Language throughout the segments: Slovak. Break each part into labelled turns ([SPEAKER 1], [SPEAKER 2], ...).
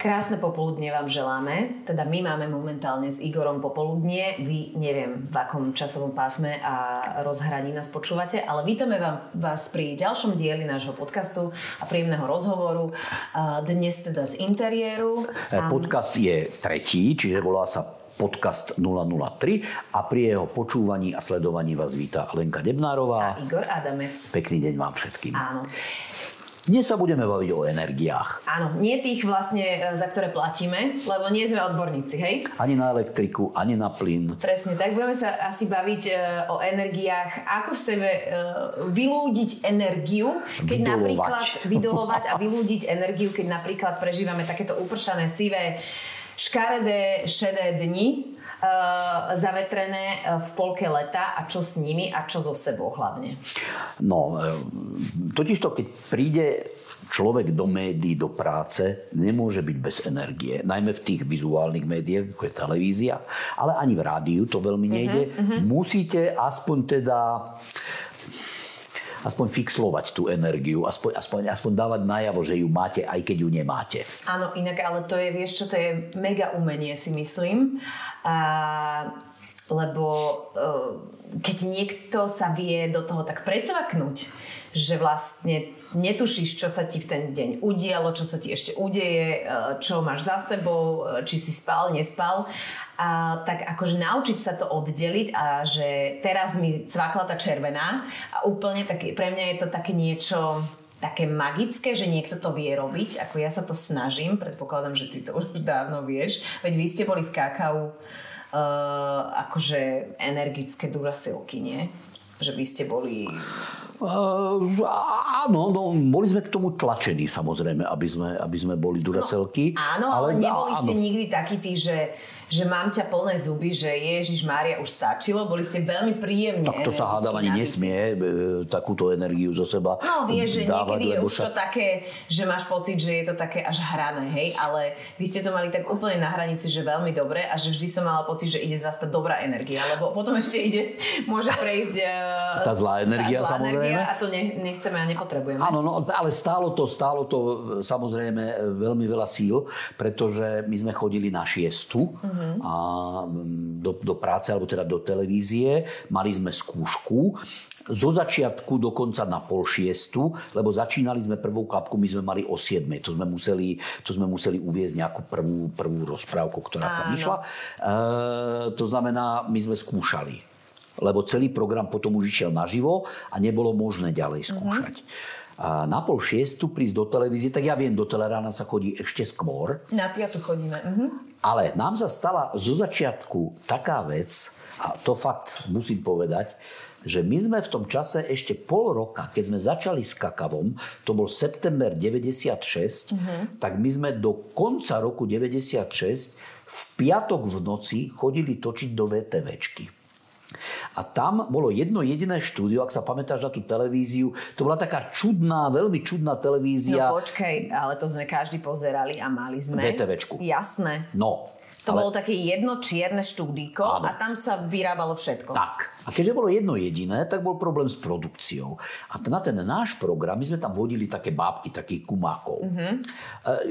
[SPEAKER 1] Krásne popoludne vám želáme. Teda my máme momentálne s Igorom popoludnie. Vy neviem v akom časovom pásme a rozhraní nás počúvate, ale vítame vám, vás pri ďalšom dieli nášho podcastu a príjemného rozhovoru. Dnes teda z interiéru.
[SPEAKER 2] E, podcast je tretí, čiže volá sa podcast 003 a pri jeho počúvaní a sledovaní vás víta Lenka Debnárová.
[SPEAKER 1] A Igor Adamec.
[SPEAKER 2] Pekný deň vám všetkým.
[SPEAKER 1] Áno.
[SPEAKER 2] Dnes sa budeme baviť o energiách.
[SPEAKER 1] Áno, nie tých vlastne, e, za ktoré platíme, lebo nie sme odborníci, hej?
[SPEAKER 2] Ani na elektriku, ani na plyn.
[SPEAKER 1] Presne, tak budeme sa asi baviť e, o energiách, ako v sebe e, vylúdiť energiu, keď
[SPEAKER 2] Vydolovať.
[SPEAKER 1] napríklad vydolovať a vylúdiť energiu, keď napríklad prežívame takéto upršané, sivé, škaredé, šedé dni, zavetrené uh, v polke leta a čo s nimi a čo so sebou hlavne.
[SPEAKER 2] No, e, totižto keď príde človek do médií, do práce, nemôže byť bez energie. Najmä v tých vizuálnych médiách, ako je televízia, ale ani v rádiu to veľmi nejde. Uh-huh. Musíte aspoň teda aspoň fixlovať tú energiu, aspoň, aspoň, aspoň dávať najavo, že ju máte, aj keď ju nemáte.
[SPEAKER 1] Áno, inak, ale to je, vieš čo, to je mega umenie, si myslím. A, lebo uh, keď niekto sa vie do toho tak predsvaknúť, že vlastne netušíš, čo sa ti v ten deň udialo, čo sa ti ešte udeje, čo máš za sebou, či si spal, nespal a tak akože naučiť sa to oddeliť a že teraz mi cvakla tá červená a úplne tak, pre mňa je to také niečo také magické, že niekto to vie robiť, ako ja sa to snažím, predpokladám, že ty to už dávno vieš, veď vy ste boli v kakau uh, akože energické durasilky, nie? Že vy ste boli...
[SPEAKER 2] Uh, áno, no, boli sme k tomu tlačení samozrejme, aby sme, aby sme boli duracelky.
[SPEAKER 1] No, áno, ale, ale neboli áno. ste nikdy takí tí, že že mám ťa plné zuby, že Ježiš Mária už stačilo, boli ste veľmi príjemne.
[SPEAKER 2] Tak to sa hádam ani nesmie e, takúto energiu zo seba
[SPEAKER 1] No vieš, že dávať, niekedy je už sa... to také, že máš pocit, že je to také až hrané, hej, ale vy ste to mali tak úplne na hranici, že veľmi dobre a že vždy som mala pocit, že ide zase tá dobrá energia, lebo potom ešte ide, môže prejsť
[SPEAKER 2] e, tá zlá energia
[SPEAKER 1] tá zlá
[SPEAKER 2] samozrejme.
[SPEAKER 1] Energia a to ne, nechceme a nepotrebujeme.
[SPEAKER 2] Áno, no, ale stálo to, stálo to e, samozrejme veľmi veľa síl, pretože my sme chodili na šiestu uh-huh. a do, do práce, alebo teda do televízie. Mali sme skúšku zo začiatku dokonca na pol šiestu, lebo začínali sme prvú kapku, my sme mali o 7. To sme museli, to sme museli uviezť nejakú prvú, prvú rozprávku, ktorá tam
[SPEAKER 1] Áno.
[SPEAKER 2] išla. E, to znamená, my sme skúšali. Lebo celý program potom už išiel naživo a nebolo možné ďalej skúšať. A na pol šiestu prísť do televízie, tak ja viem, do Telerána sa chodí ešte skôr.
[SPEAKER 1] Na piatu chodíme. Uh-huh.
[SPEAKER 2] Ale nám sa stala zo začiatku taká vec, a to fakt musím povedať, že my sme v tom čase ešte pol roka, keď sme začali s kakavom, to bol september 96,
[SPEAKER 1] Mhm.
[SPEAKER 2] tak my sme do konca roku 96 v piatok v noci chodili točiť do VTVčky. A tam bolo jedno jediné štúdio, ak sa pamätáš na tú televíziu, to bola taká čudná, veľmi čudná televízia.
[SPEAKER 1] No počkaj, ale to sme každý pozerali a mali sme.
[SPEAKER 2] VTVčku.
[SPEAKER 1] Jasné.
[SPEAKER 2] No,
[SPEAKER 1] To
[SPEAKER 2] ale-
[SPEAKER 1] bolo také jedno čierne štúdiko
[SPEAKER 2] Áno.
[SPEAKER 1] a tam sa vyrábalo všetko.
[SPEAKER 2] Tak. A keďže bolo jedno jediné, tak bol problém s produkciou. A na ten náš program, my sme tam vodili také bábky, takých kumákov.
[SPEAKER 1] Mhm.
[SPEAKER 2] E,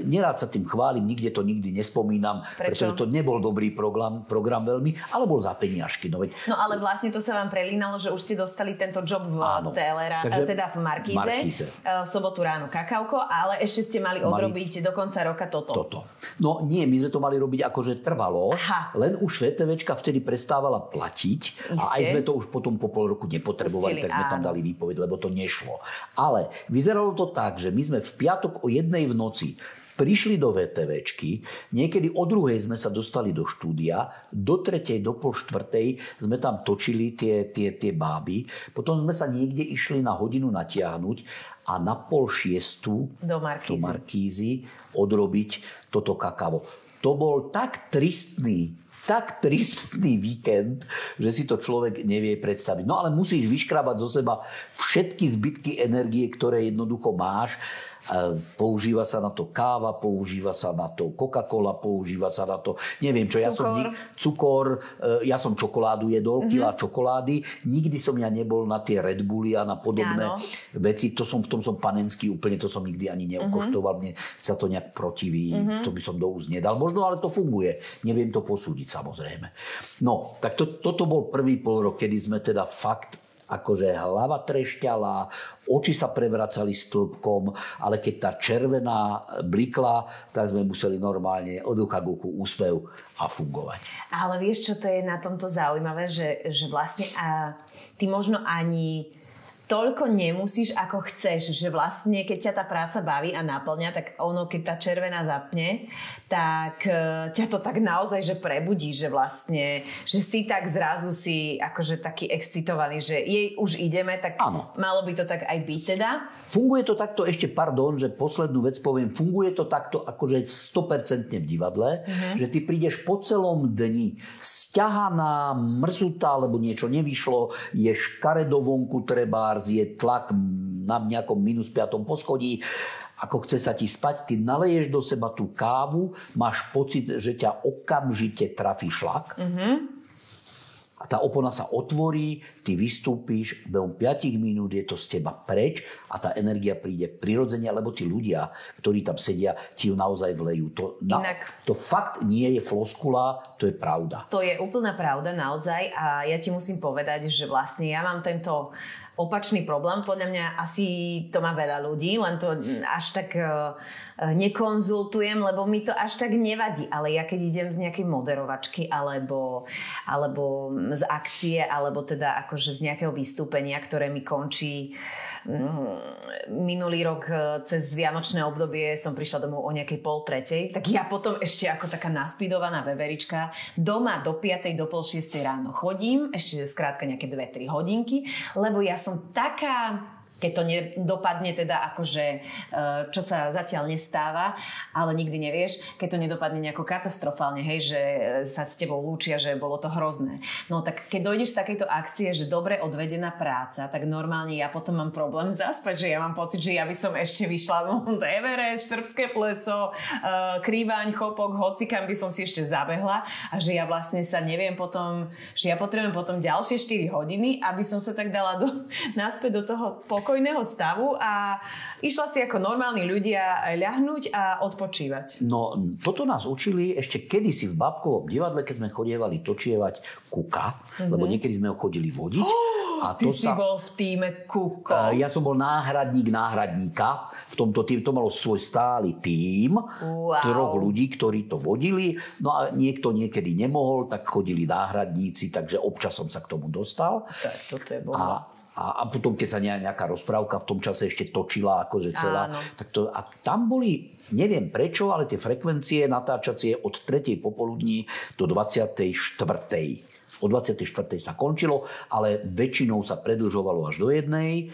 [SPEAKER 2] nerád sa tým chválim, nikde to nikdy nespomínam,
[SPEAKER 1] Prečo?
[SPEAKER 2] pretože to nebol dobrý program, program veľmi, ale bol za peniažky. No veď
[SPEAKER 1] No ale vlastne to sa vám prelínalo, že už ste dostali tento job v
[SPEAKER 2] Áno.
[SPEAKER 1] Telera,
[SPEAKER 2] Takže
[SPEAKER 1] teda v Markíze,
[SPEAKER 2] Markíze.
[SPEAKER 1] eh, v sobotu ráno kakauko, ale ešte ste mali odrobiť do konca roka toto.
[SPEAKER 2] toto. No nie, my sme to mali robiť akože trvalo,
[SPEAKER 1] Aha.
[SPEAKER 2] len už VTVčka vtedy prestávala platiť a aj
[SPEAKER 1] Isté.
[SPEAKER 2] sme to už potom po pol roku nepotrebovali,
[SPEAKER 1] Pustili,
[SPEAKER 2] tak sme tam
[SPEAKER 1] áno.
[SPEAKER 2] dali výpoveď, lebo to nešlo. Ale vyzeralo to tak, že my sme v piatok o jednej v noci prišli do VTVčky, niekedy o druhej sme sa dostali do štúdia, do tretej, do pol štvrtej sme tam točili tie, tie, tie báby, potom sme sa niekde išli na hodinu natiahnuť a na pol šiestu
[SPEAKER 1] Do Markízy.
[SPEAKER 2] do Markízy odrobiť toto kakavo. To bol tak tristný, tak tristný víkend, že si to človek nevie predstaviť. No ale musíš vyškrabať zo seba všetky zbytky energie, ktoré jednoducho máš Používa sa na to káva, používa sa na to Coca-Cola, používa sa na to, neviem čo, ja som
[SPEAKER 1] Cukor.
[SPEAKER 2] cukor, e, ja som čokoládu jedol,
[SPEAKER 1] Mhm.
[SPEAKER 2] kila čokolády, nikdy som ja nebol na tie Red Bulli a na podobné
[SPEAKER 1] Áno.
[SPEAKER 2] veci, to som v tom som panenský úplne, to som nikdy ani neokoštoval,
[SPEAKER 1] Mhm.
[SPEAKER 2] mne sa to nejak protiví, to by som do úst nedal, možno, ale to funguje, neviem to posúdiť samozrejme. No, tak to, toto bol prvý pol rok, kedy sme teda fakt akože hlava trešťala, oči sa prevracali stĺpkom, ale keď tá červená blikla, tak sme museli normálne od ucha k uchu a fungovať.
[SPEAKER 1] Ale vieš, čo to je na tomto zaujímavé, že, že vlastne a, ty možno ani toľko nemusíš, ako chceš. Že vlastne, keď ťa tá práca baví a naplňa, tak ono, keď tá červená zapne, tak e, ťa to tak naozaj, že prebudí, že vlastne, že si tak zrazu si akože taký excitovaný, že jej už ideme, tak
[SPEAKER 2] Áno.
[SPEAKER 1] malo by to tak aj byť teda.
[SPEAKER 2] Funguje to takto, ešte pardon, že poslednú vec poviem, funguje to takto akože 100% v divadle, že ty prídeš po celom dni sťahaná, mrzutá, lebo niečo nevyšlo, je škaredo vonku trebárs, je tlak na nejakom minus 5. poschodí, ako chce sa ti spať, ty naleješ do seba tú kávu, máš pocit, že ťa okamžite trafí šlak, a tá opona sa otvorí, ty vystúpíš, behom 5 minút je to z teba preč a tá energia príde prirodzene, lebo tí ľudia, ktorí tam sedia, ti ju naozaj vlejú. To, na,
[SPEAKER 1] Inak-
[SPEAKER 2] to fakt nie je floskula, to je pravda.
[SPEAKER 1] To je úplná pravda naozaj a ja ti musím povedať, že vlastne ja mám tento opačný problém. Podľa mňa asi to má veľa ľudí, len to až tak e, e, nekonzultujem, lebo mi to až tak nevadí. Ale ja keď idem z nejakej moderovačky alebo, alebo z akcie, alebo teda akože z nejakého vystúpenia, ktoré mi končí mm, minulý rok e, cez Vianočné obdobie som prišla domov o nejakej pol tretej, tak ja potom ešte ako taká naspidovaná veverička doma do 5. do pol 6. ráno chodím, ešte skrátka nejaké 2-3 hodinky, lebo ja som taká keď to nedopadne teda akože, e, čo sa zatiaľ nestáva, ale nikdy nevieš, keď to nedopadne nejako katastrofálne, hej, že e, sa s tebou lúčia, že bolo to hrozné. No tak keď dojdeš z takejto akcie, že dobre odvedená práca, tak normálne ja potom mám problém zaspať, že ja mám pocit, že ja by som ešte vyšla Mount Everest, Štrbské pleso, e, Krývaň, Chopok, hocikam by som si ešte zabehla a že ja vlastne sa neviem potom, že ja potrebujem potom ďalšie 4 hodiny, aby som sa tak dala do, naspäť do toho pokojného stavu a išla si ako normálni ľudia ľahnúť a odpočívať.
[SPEAKER 2] No, toto nás učili ešte kedysi v Babkovom divadle, keď sme chodievali točievať kuka, lebo niekedy sme ho chodili vodiť. a
[SPEAKER 1] Ty
[SPEAKER 2] to
[SPEAKER 1] si
[SPEAKER 2] sa...
[SPEAKER 1] bol v týme Kuko.
[SPEAKER 2] Ja som bol náhradník náhradníka. V tomto tým to malo svoj stály tím
[SPEAKER 1] Wow.
[SPEAKER 2] troch ľudí, ktorí to vodili. No a niekto niekedy nemohol, tak chodili náhradníci, takže občas som sa k tomu dostal.
[SPEAKER 1] Tak, toto je
[SPEAKER 2] A,
[SPEAKER 1] bomba.
[SPEAKER 2] a, a potom, keď sa ne- nejaká rozprávka v tom čase ešte točila, akože celá,
[SPEAKER 1] Áno.
[SPEAKER 2] tak to, a tam boli, neviem prečo, ale tie frekvencie natáčacie od 3. popoludní do 24. O 24. sa končilo, ale väčšinou sa predlžovalo až do jednej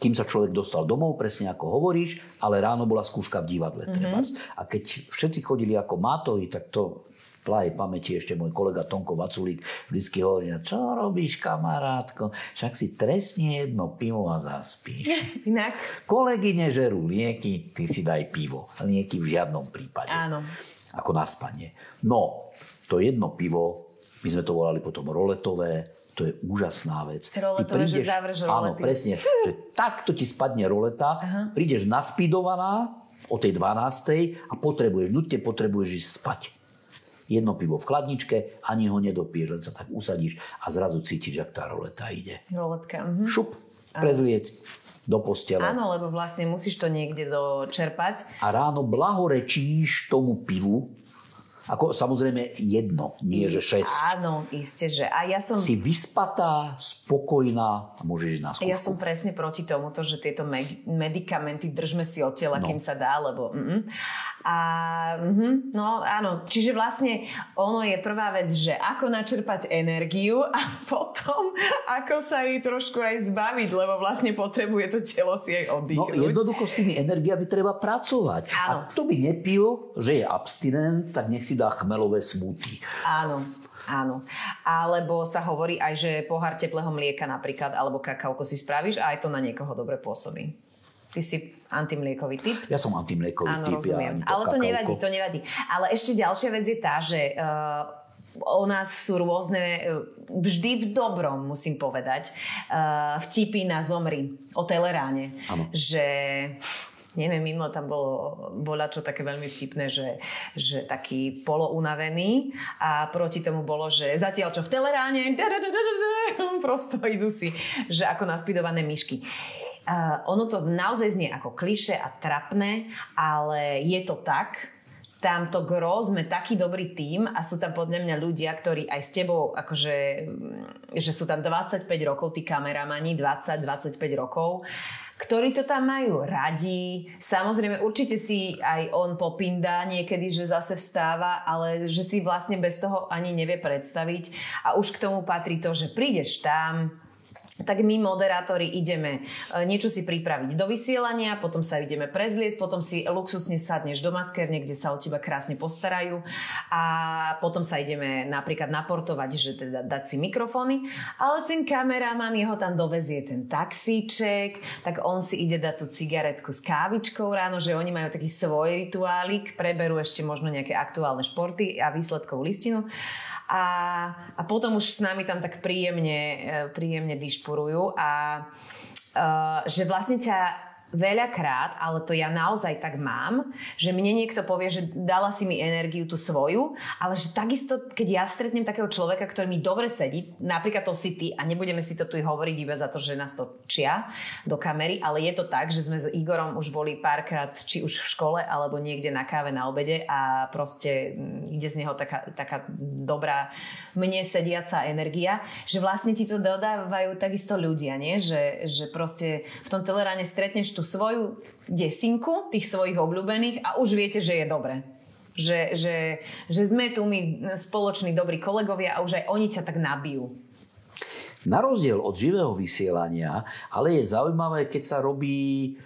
[SPEAKER 2] kým sa človek dostal domov, presne ako hovoríš, ale ráno bola skúška v divadle. Mm-hmm. A keď všetci chodili ako mátohy, tak to plahej pamäti ešte môj kolega Tonko Vaculík vždycky hovorí, "No čo robíš kamarátko, však si trestne jedno pivo a zaspíš.
[SPEAKER 1] Inak,
[SPEAKER 2] Kolegyne žerú lieky, ty si daj pivo. Lieky v žiadnom prípade.
[SPEAKER 1] áno.
[SPEAKER 2] Ako na spanie. No, to jedno pivo, my sme to volali potom roletové, to je úžasná vec. Ty
[SPEAKER 1] Roletové, že zavrž
[SPEAKER 2] Áno,
[SPEAKER 1] rolety.
[SPEAKER 2] presne. Že takto ti spadne roleta, prídeš naspidovaná o tej 12. a potrebuješ, nutne potrebuješ ísť spať. Jedno pivo v chladničke, ani ho nedopiješ, len sa tak usadíš a zrazu cítiš, ak tá roleta ide.
[SPEAKER 1] Roletka. Mhm.
[SPEAKER 2] Šup, prezliec do postele.
[SPEAKER 1] Áno, lebo vlastne musíš to niekde dočerpať.
[SPEAKER 2] a ráno blahorečíš tomu pivu, ako samozrejme jedno, nie že šesť.
[SPEAKER 1] Áno, iste, že. A ja som...
[SPEAKER 2] Si vyspatá, spokojná a môžeš ísť na skúšku.
[SPEAKER 1] Ja som presne proti tomuto, že tieto me- medikamenty držme si od tela,
[SPEAKER 2] No.
[SPEAKER 1] kým sa dá, lebo... Mm, a mm, no áno, čiže vlastne ono je prvá vec, že ako načerpať energiu a potom ako sa jej trošku aj zbaviť, lebo vlastne potrebuje to telo si aj
[SPEAKER 2] No
[SPEAKER 1] oddychnúť.
[SPEAKER 2] jednoducho s tými energiami treba pracovať.
[SPEAKER 1] Áno.
[SPEAKER 2] A kto by nepil, že je abstinent, tak nech si dá chmelové smúty.
[SPEAKER 1] Áno, áno. Alebo sa hovorí aj, že pohár teplého mlieka napríklad, alebo kakauko si spravíš a aj to na niekoho dobre pôsobí. Ty si antimliekový typ.
[SPEAKER 2] Ja som antimliekový
[SPEAKER 1] Áno,
[SPEAKER 2] typ.
[SPEAKER 1] rozumiem.
[SPEAKER 2] Ja
[SPEAKER 1] Ale to
[SPEAKER 2] kakauko.
[SPEAKER 1] nevadí, to nevadí. Ale ešte ďalšia vec je tá, že uh, o nás sú rôzne, uh, vždy v dobrom, musím povedať, uh, vtipy na zomri o Teleráne.
[SPEAKER 2] Áno.
[SPEAKER 1] Že neviem, minulo tam bolo bola čo také veľmi vtipné, že, že taký polounavený a proti tomu bolo, že zatiaľ čo v Teleráne prosto idú si, že ako naspidované myšky. Uh, ono to naozaj znie ako kliše a trapné, ale je to tak. Tamto gro sme taký dobrý tím a sú tam podľa mňa ľudia, ktorí aj s tebou, akože, mm, že sú tam 25 rokov, tí kameramani, 20-25 rokov, ktorí to tam majú radi. Samozrejme, určite si aj on popinda niekedy, že zase vstáva, ale že si vlastne bez toho ani nevie predstaviť. A už k tomu patrí to, že prídeš tam, tak my moderátori ideme e, niečo si pripraviť do vysielania, potom sa ideme prezliesť, potom si luxusne sadneš do maskerne, kde sa o teba krásne postarajú a potom sa ideme napríklad naportovať, že teda dať si mikrofóny, ale ten kameraman, jeho tam dovezie ten taxíček, tak on si ide dať tú cigaretku s kávičkou ráno, že oni majú taký svoj rituálik, preberú ešte možno nejaké aktuálne športy a výsledkovú listinu a, a potom už s nami tam tak príjemne, e, príjemne dišpurujú a uh, že vlastne ťa veľakrát, ale to ja naozaj tak mám, že mne niekto povie, že dala si mi energiu tú svoju, ale že takisto, keď ja stretnem takého človeka, ktorý mi dobre sedí, napríklad to si ty, a nebudeme si to tu hovoriť iba za to, že nás to čia do kamery, ale je to tak, že sme s Igorom už boli párkrát, či už v škole, alebo niekde na káve na obede a proste mm, ide z neho taká, taká dobrá mne sediaca energia, že vlastne ti to dodávajú takisto ľudia, nie? Že, že proste v tom teleráne stretneš svoju desinku, tých svojich obľúbených a už viete, že je dobre. Že, že, že sme tu my spoloční dobrí kolegovia a už aj oni ťa tak nabijú.
[SPEAKER 2] Na rozdiel od živého vysielania, ale je zaujímavé, keď sa robí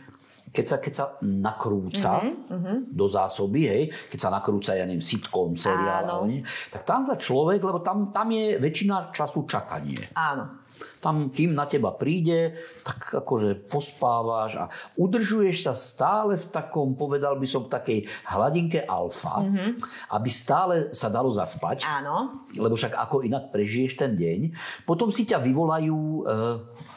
[SPEAKER 2] keď sa, keď sa nakrúca mm-hmm. do zásoby, hej, keď sa nakrúca, ja neviem, sitcom, seriál, tak tam za človek, lebo tam, tam je väčšina času čakanie.
[SPEAKER 1] Áno.
[SPEAKER 2] Tam, kým na teba príde, tak akože pospávaš a udržuješ sa stále v takom, povedal by som, v takej hladinke alfa, mm-hmm. aby stále sa dalo zaspať.
[SPEAKER 1] Áno.
[SPEAKER 2] Lebo však ako inak prežiješ ten deň. Potom si ťa vyvolajú e,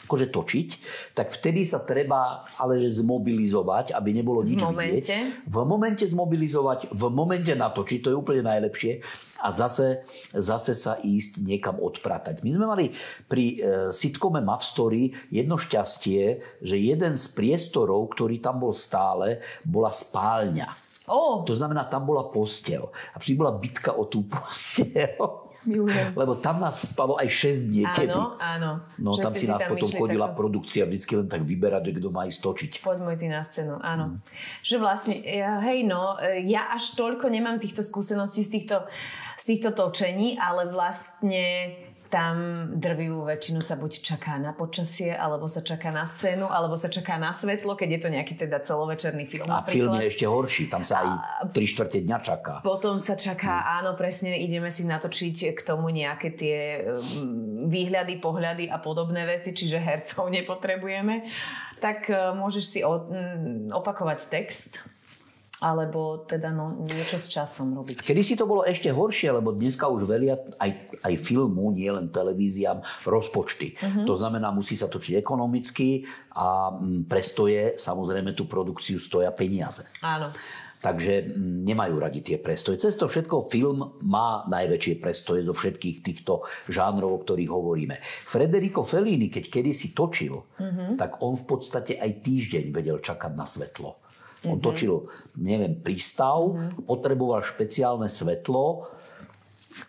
[SPEAKER 2] akože točiť, tak vtedy sa treba ale že zmobilizovať, aby nebolo nič
[SPEAKER 1] momente.
[SPEAKER 2] vidieť. V momente zmobilizovať, v momente natočiť, to je úplne najlepšie. A zase, zase sa ísť niekam odpratať. My sme mali pri e, sitcome Mav Story jedno šťastie, že jeden z priestorov, ktorý tam bol stále, bola spálňa.
[SPEAKER 1] Ó,
[SPEAKER 2] To znamená, tam bola postel. A vždy bola bitka o tú postel.
[SPEAKER 1] Milujem.
[SPEAKER 2] Lebo tam nás spalo aj 6 niekedy.
[SPEAKER 1] áno, áno.
[SPEAKER 2] No tam
[SPEAKER 1] ste
[SPEAKER 2] si nás
[SPEAKER 1] tam
[SPEAKER 2] potom chodila
[SPEAKER 1] takto-
[SPEAKER 2] produkcia vždycky len tak vyberať, že kto má ísť točiť.
[SPEAKER 1] Poď môj ty na scénu, áno.
[SPEAKER 2] Mm.
[SPEAKER 1] Že vlastne, ja- hej no, e, ja až toľko nemám týchto skúseností z týchto, z týchto točení, ale vlastne tam drvivú väčšinu sa buď čaká na počasie, alebo sa čaká na scénu, alebo sa čaká na svetlo, keď je to nejaký teda celovečerný film.
[SPEAKER 2] A film je ešte horší, tam sa aj 3 štvrte dňa čaká.
[SPEAKER 1] Potom sa čaká, áno, presne, ideme si natočiť k tomu nejaké tie um, výhľady, pohľady a podobné veci, čiže hercov nepotrebujeme. Tak uh, môžeš si mm, opakovať text, alebo teda no, niečo s časom robiť.
[SPEAKER 2] Kedy si to bolo ešte horšie, lebo dneska už velia aj, aj filmu, nie len televíziám, rozpočty.
[SPEAKER 1] Mhm.
[SPEAKER 2] To znamená, musí sa točiť ekonomicky a mm, prestoje, samozrejme, tú produkciu stoja peniaze.
[SPEAKER 1] Áno.
[SPEAKER 2] Takže mm, nemajú radi tie prestoje. Cez to všetko film má najväčšie prestoje zo všetkých týchto žánrov, o ktorých hovoríme. Federico Fellini, keď kedysi točil, mm-hmm. tak on v podstate aj týždeň vedel čakať na svetlo. On
[SPEAKER 1] Mhm.
[SPEAKER 2] točil, neviem, prístav, mm-hmm. potreboval špeciálne svetlo,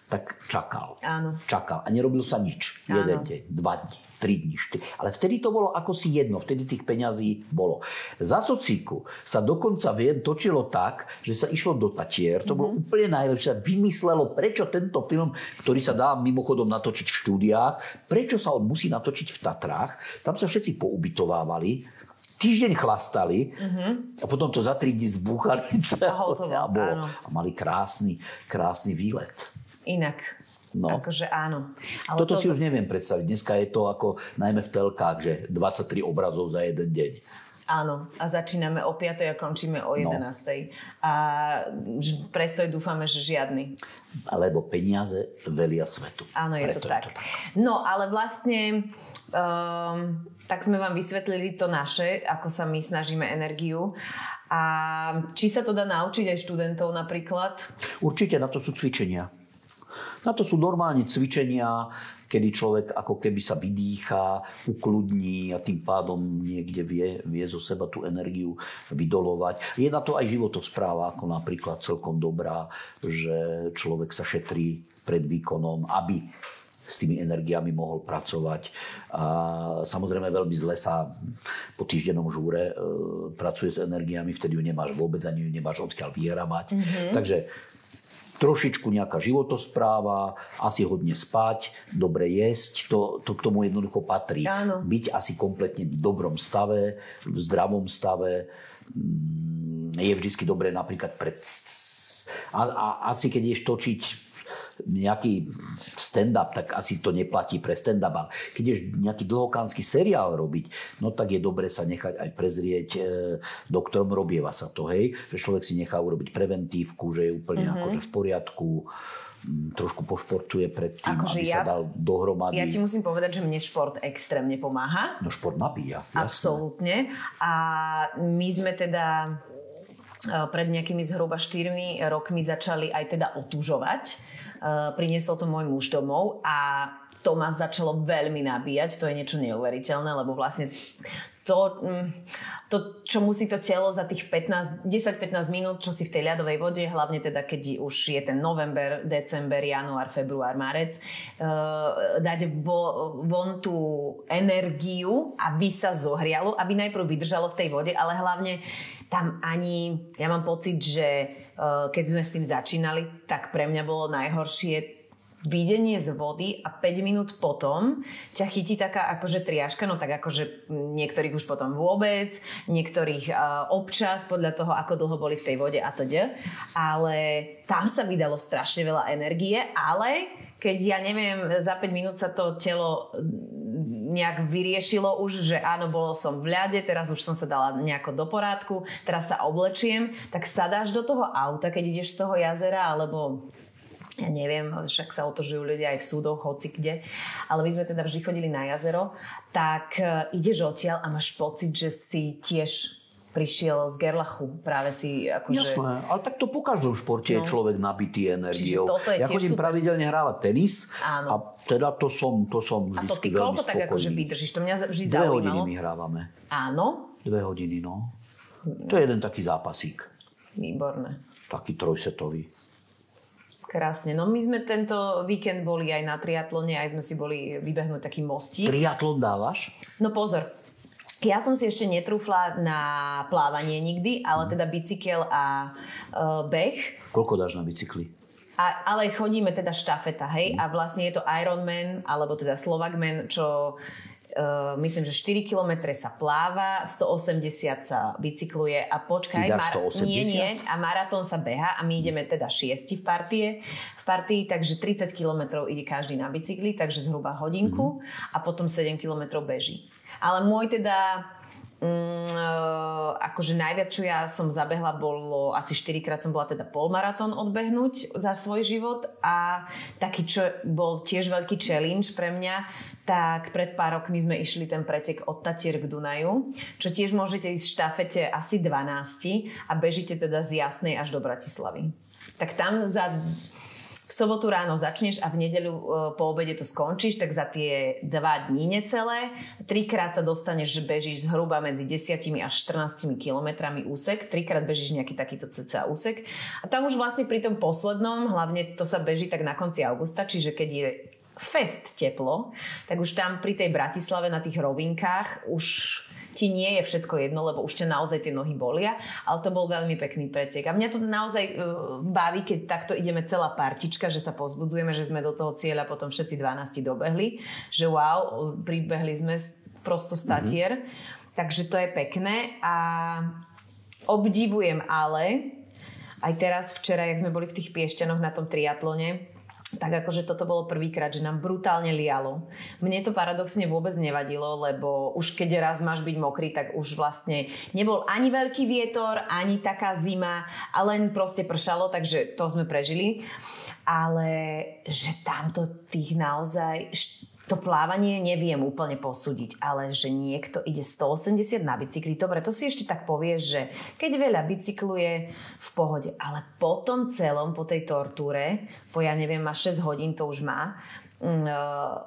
[SPEAKER 2] tak čakal.
[SPEAKER 1] Áno.
[SPEAKER 2] Čakal. A nerobil sa nič.
[SPEAKER 1] Áno.
[SPEAKER 2] Jeden deň, dva dní, tri dní, štyri. Ale vtedy to bolo ako si jedno. Vtedy tých peňazí bolo. Za sociku sa dokonca viem točilo tak, že sa išlo do Tatier. To bolo úplne najlepšie. Vymyslelo, prečo tento film, ktorý sa dá mimochodom natočiť v štúdiách, prečo sa on musí natočiť v Tatrách. Tam sa všetci poubytovávali. Týždeň chlastali a potom to za tri dní zbúchali celé
[SPEAKER 1] A hotovo,
[SPEAKER 2] a, bolo,
[SPEAKER 1] áno.
[SPEAKER 2] a mali krásny, krásny výlet.
[SPEAKER 1] Inak.
[SPEAKER 2] No.
[SPEAKER 1] Akože áno. Ale
[SPEAKER 2] Toto
[SPEAKER 1] to
[SPEAKER 2] si už neviem predstaviť. Dneska je to ako najmä v telkách, že 23 obrazov za jeden deň.
[SPEAKER 1] Áno, a začíname o 5. a končíme o 11. No. A prestoj dúfame, že žiadny.
[SPEAKER 2] Lebo peniaze velia svetu.
[SPEAKER 1] Áno, je to tak. je to tak. No, ale vlastne um, tak sme vám vysvetlili to naše, ako sa my snažíme energiu. A či sa to dá naučiť aj študentov napríklad?
[SPEAKER 2] Určite, na to sú cvičenia. Na to sú normálne cvičenia, kedy človek ako keby sa vydýcha, ukludní a tým pádom niekde vie, vie zo seba tú energiu vydolovať. Je na to aj životospráva, ako napríklad celkom dobrá, že človek sa šetrí pred výkonom, aby s tými energiami mohol pracovať. A samozrejme veľmi zle sa po týždennom žúre e, pracuje s energiami, vtedy ju nemáš vôbec, ani ju nemáš odkiaľ vyhrabať. Mm-hmm. Takže trošičku nejaká životospráva, asi hodne spať, dobre jesť, to, to k tomu jednoducho patrí.
[SPEAKER 1] Áno.
[SPEAKER 2] Byť asi kompletne v dobrom stave, v zdravom stave. Mm, je vždy dobré napríklad pred... A, a asi keď ideš točiť nejaký stand-up, tak asi to neplatí pre stand-up. Ale keď ješ nejaký dlhokánsky seriál robiť, no tak je dobre sa nechať aj prezrieť e, doktorom, robieva sa to, hej, že človek si nechá urobiť preventívku, že je úplne mm-hmm. akože v poriadku trošku pošportuje pred tým, akože aby ja, sa dal dohromady.
[SPEAKER 1] Ja ti musím povedať, že mne šport extrémne pomáha.
[SPEAKER 2] No šport nabíja.
[SPEAKER 1] Jasné. Absolútne. A my sme teda e, pred nejakými zhruba 4 rokmi začali aj teda otužovať priniesol to môj muž domov a to ma začalo veľmi nabíjať, to je niečo neuveriteľné, lebo vlastne to, mm, to, čo musí to telo za tých 10-15 minút, čo si v tej ľadovej vode, hlavne teda keď už je ten november, december, január, február, marec, uh, dať vo, von tú energiu, aby sa zohrialo, aby najprv vydržalo v tej vode, ale hlavne tam ani, ja mám pocit, že Eh, keď sme s tým začínali, tak pre mňa bolo najhoršie videnie z vody a 5 minút potom ťa chytí taká akože triažka, no tak akože niektorých už potom vôbec, niektorých uh, občas podľa toho, ako dlho boli v tej vode a teda. Ale tam sa vydalo strašne veľa energie, ale keď ja neviem, za 5 minút sa to telo nejak vyriešilo už, že áno, bolo som v ľade, teraz už som sa dala nejako do porádku, teraz sa oblečiem, tak sadáš do toho auta, keď ideš z toho jazera, alebo ja neviem, však sa otožujú ľudia aj v súdoch, hoci kde, ale my sme teda vždy chodili na jazero, tak e, ideš odtiaľ a máš pocit, že si tiež prišiel z Gerlachu. Práve si akože...
[SPEAKER 2] Jasné, ale tak to po každom športe no. je človek nabitý energiou. Ja chodím super. pravidelne hrávať tenis
[SPEAKER 1] Áno.
[SPEAKER 2] a teda to som, to som vždy
[SPEAKER 1] A to ty koľko tak akože vydržíš? To mňa vždy
[SPEAKER 2] Dve zaujímalo. hodiny my hrávame.
[SPEAKER 1] Áno?
[SPEAKER 2] Dve hodiny, no. no. To je jeden taký zápasík.
[SPEAKER 1] Výborné.
[SPEAKER 2] Taký trojsetový.
[SPEAKER 1] Krásne. No my sme tento víkend boli aj na triatlone, aj sme si boli vybehnúť taký mostík.
[SPEAKER 2] Triatlon dávaš?
[SPEAKER 1] No pozor, ja som si ešte netrúfla na plávanie nikdy, ale teda bicykel a uh, beh.
[SPEAKER 2] Koľko dáš na bicykli?
[SPEAKER 1] A, ale chodíme teda štafeta, hej? A vlastne je to Ironman, alebo teda Slovakman, čo Uh, myslím, že 4 km sa pláva, 180 sa bicykluje a počkaj,
[SPEAKER 2] mar- 180?
[SPEAKER 1] nie, nie, a maratón sa beha a my ideme teda šiesti v partie, v partii, takže 30 km ide každý na bicykli, takže zhruba hodinku mm-hmm. a potom 7 km beží. Ale môj teda Mm, akože najviac, čo ja som zabehla, bolo asi 4 krát som bola teda polmaratón odbehnúť za svoj život a taký, čo bol tiež veľký challenge pre mňa, tak pred pár rokmi sme išli ten pretek od Tatier k Dunaju, čo tiež môžete ísť v štafete asi 12 a bežíte teda z Jasnej až do Bratislavy. Tak tam za v sobotu ráno začneš a v nedeľu e, po obede to skončíš, tak za tie dva dní necelé, trikrát sa dostaneš, bežíš zhruba medzi 10 až 14 kilometrami úsek, trikrát bežíš nejaký takýto cca úsek. A tam už vlastne pri tom poslednom, hlavne to sa beží tak na konci augusta, čiže keď je fest teplo, tak už tam pri tej Bratislave na tých rovinkách už ti nie je všetko jedno, lebo už ťa naozaj tie nohy bolia, ale to bol veľmi pekný pretek. A mňa to naozaj uh, baví, keď takto ideme celá partička, že sa pozbudzujeme, že sme do toho cieľa potom všetci 12 dobehli, že wow, pribehli sme prosto statier. Mm-hmm. Takže to je pekné a obdivujem ale aj teraz včera, jak sme boli v tých Piešťanoch na tom triatlone, tak akože toto bolo prvýkrát, že nám brutálne lialo. Mne to paradoxne vôbec nevadilo, lebo už keď raz máš byť mokrý, tak už vlastne nebol ani veľký vietor, ani taká zima a len proste pršalo, takže to sme prežili. Ale že tamto tých naozaj to plávanie neviem úplne posúdiť, ale že niekto ide 180 na bicykli, dobre, to si ešte tak povie, že keď veľa bicykluje v pohode, ale po tom celom, po tej tortúre, po ja neviem, má 6 hodín to už má, mm, e,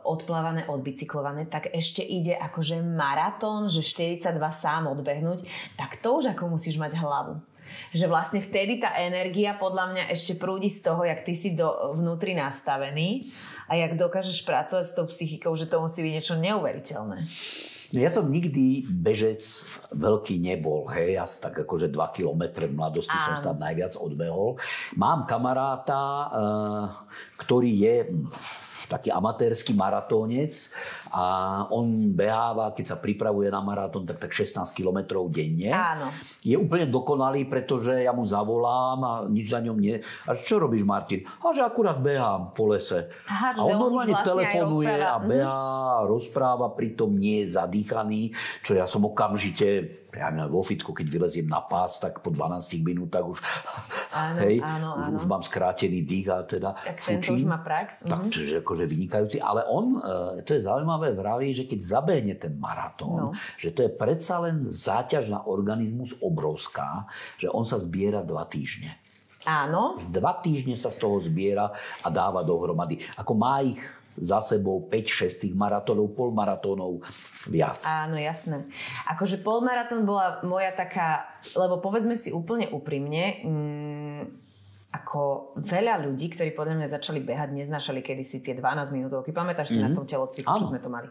[SPEAKER 1] odplávané, odbicyklované, tak ešte ide akože maratón, že 42 sám odbehnúť, tak to už ako musíš mať hlavu. Že vlastne vtedy tá energia podľa mňa ešte prúdi z toho, jak ty si do, vnútri nastavený a jak dokážeš pracovať s tou psychikou, že to musí byť niečo neuveriteľné.
[SPEAKER 2] No ja som nikdy bežec veľký nebol, hej, ja tak akože 2 km v mladosti Áno. som tam najviac odbehol. Mám kamaráta, uh, ktorý je taký amatérsky maratónec a on beháva, keď sa pripravuje na maratón, tak, tak 16 km denne.
[SPEAKER 1] Áno.
[SPEAKER 2] Je úplne dokonalý, pretože ja mu zavolám a nič na ňom nie. A čo robíš, Martin? A že akurát behám po lese.
[SPEAKER 1] Aha,
[SPEAKER 2] a on normálne
[SPEAKER 1] vlastne
[SPEAKER 2] telefonuje a behá, a rozpráva, pritom nie je zadýchaný, čo ja som okamžite neviem, vo fitku, keď vyleziem na pás, tak po 12 minútach už,
[SPEAKER 1] áno, hej, áno, áno.
[SPEAKER 2] Už, mám skrátený dých a teda
[SPEAKER 1] tak fučím. už má prax.
[SPEAKER 2] Tak, čiže akože vynikajúci. Ale on, e, to je zaujímavé, vraví, že keď zabehne ten maratón, no. že to je predsa len záťaž na organizmus obrovská, že on sa zbiera dva týždne.
[SPEAKER 1] Áno.
[SPEAKER 2] Dva týždne sa z toho zbiera a dáva dohromady. Ako má ich za sebou 5-6 tých maratónov, polmaratónov viac.
[SPEAKER 1] Áno, jasné. Akože polmaratón bola moja taká, lebo povedzme si úplne úprimne, mm, ako veľa ľudí, ktorí podľa mňa začali behať, neznášali kedysi tie 12 minútovky. Pamätáš si mm-hmm. na mhm. tom telocviku, čo sme to mali?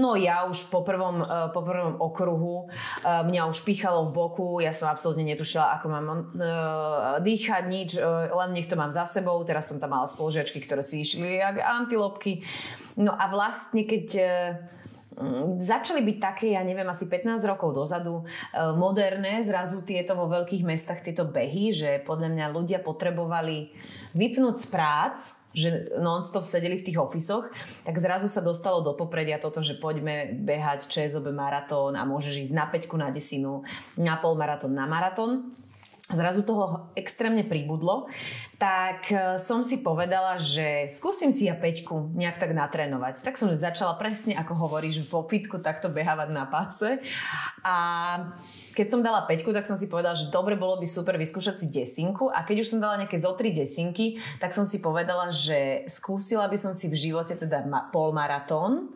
[SPEAKER 1] No ja už po prvom, uh, po prvom okruhu uh, mňa už píchalo v boku, ja som absolútne netušila, ako mám uh, dýchať, nič, uh, len nech to mám za sebou. Teraz som tam mala spolužiačky, ktoré si išli jak antilopky. No a vlastne keď uh, začali byť také, ja neviem, asi 15 rokov dozadu, e, moderné zrazu tieto vo veľkých mestách, tieto behy, že podľa mňa ľudia potrebovali vypnúť z prác, že non-stop sedeli v tých ofisoch, tak zrazu sa dostalo do popredia toto, že poďme behať ČSOB maratón a môžeš ísť na peťku, na desinu, na polmaratón, na maratón zrazu toho extrémne pribudlo, tak e, som si povedala, že skúsim si ja peťku nejak tak natrénovať. Tak som začala presne, ako hovoríš, vo fitku takto behávať na páse. A keď som dala peťku, tak som si povedala, že dobre, bolo by super vyskúšať si desinku. A keď už som dala nejaké zo tri desinky, tak som si povedala, že skúsila by som si v živote teda polmaratón.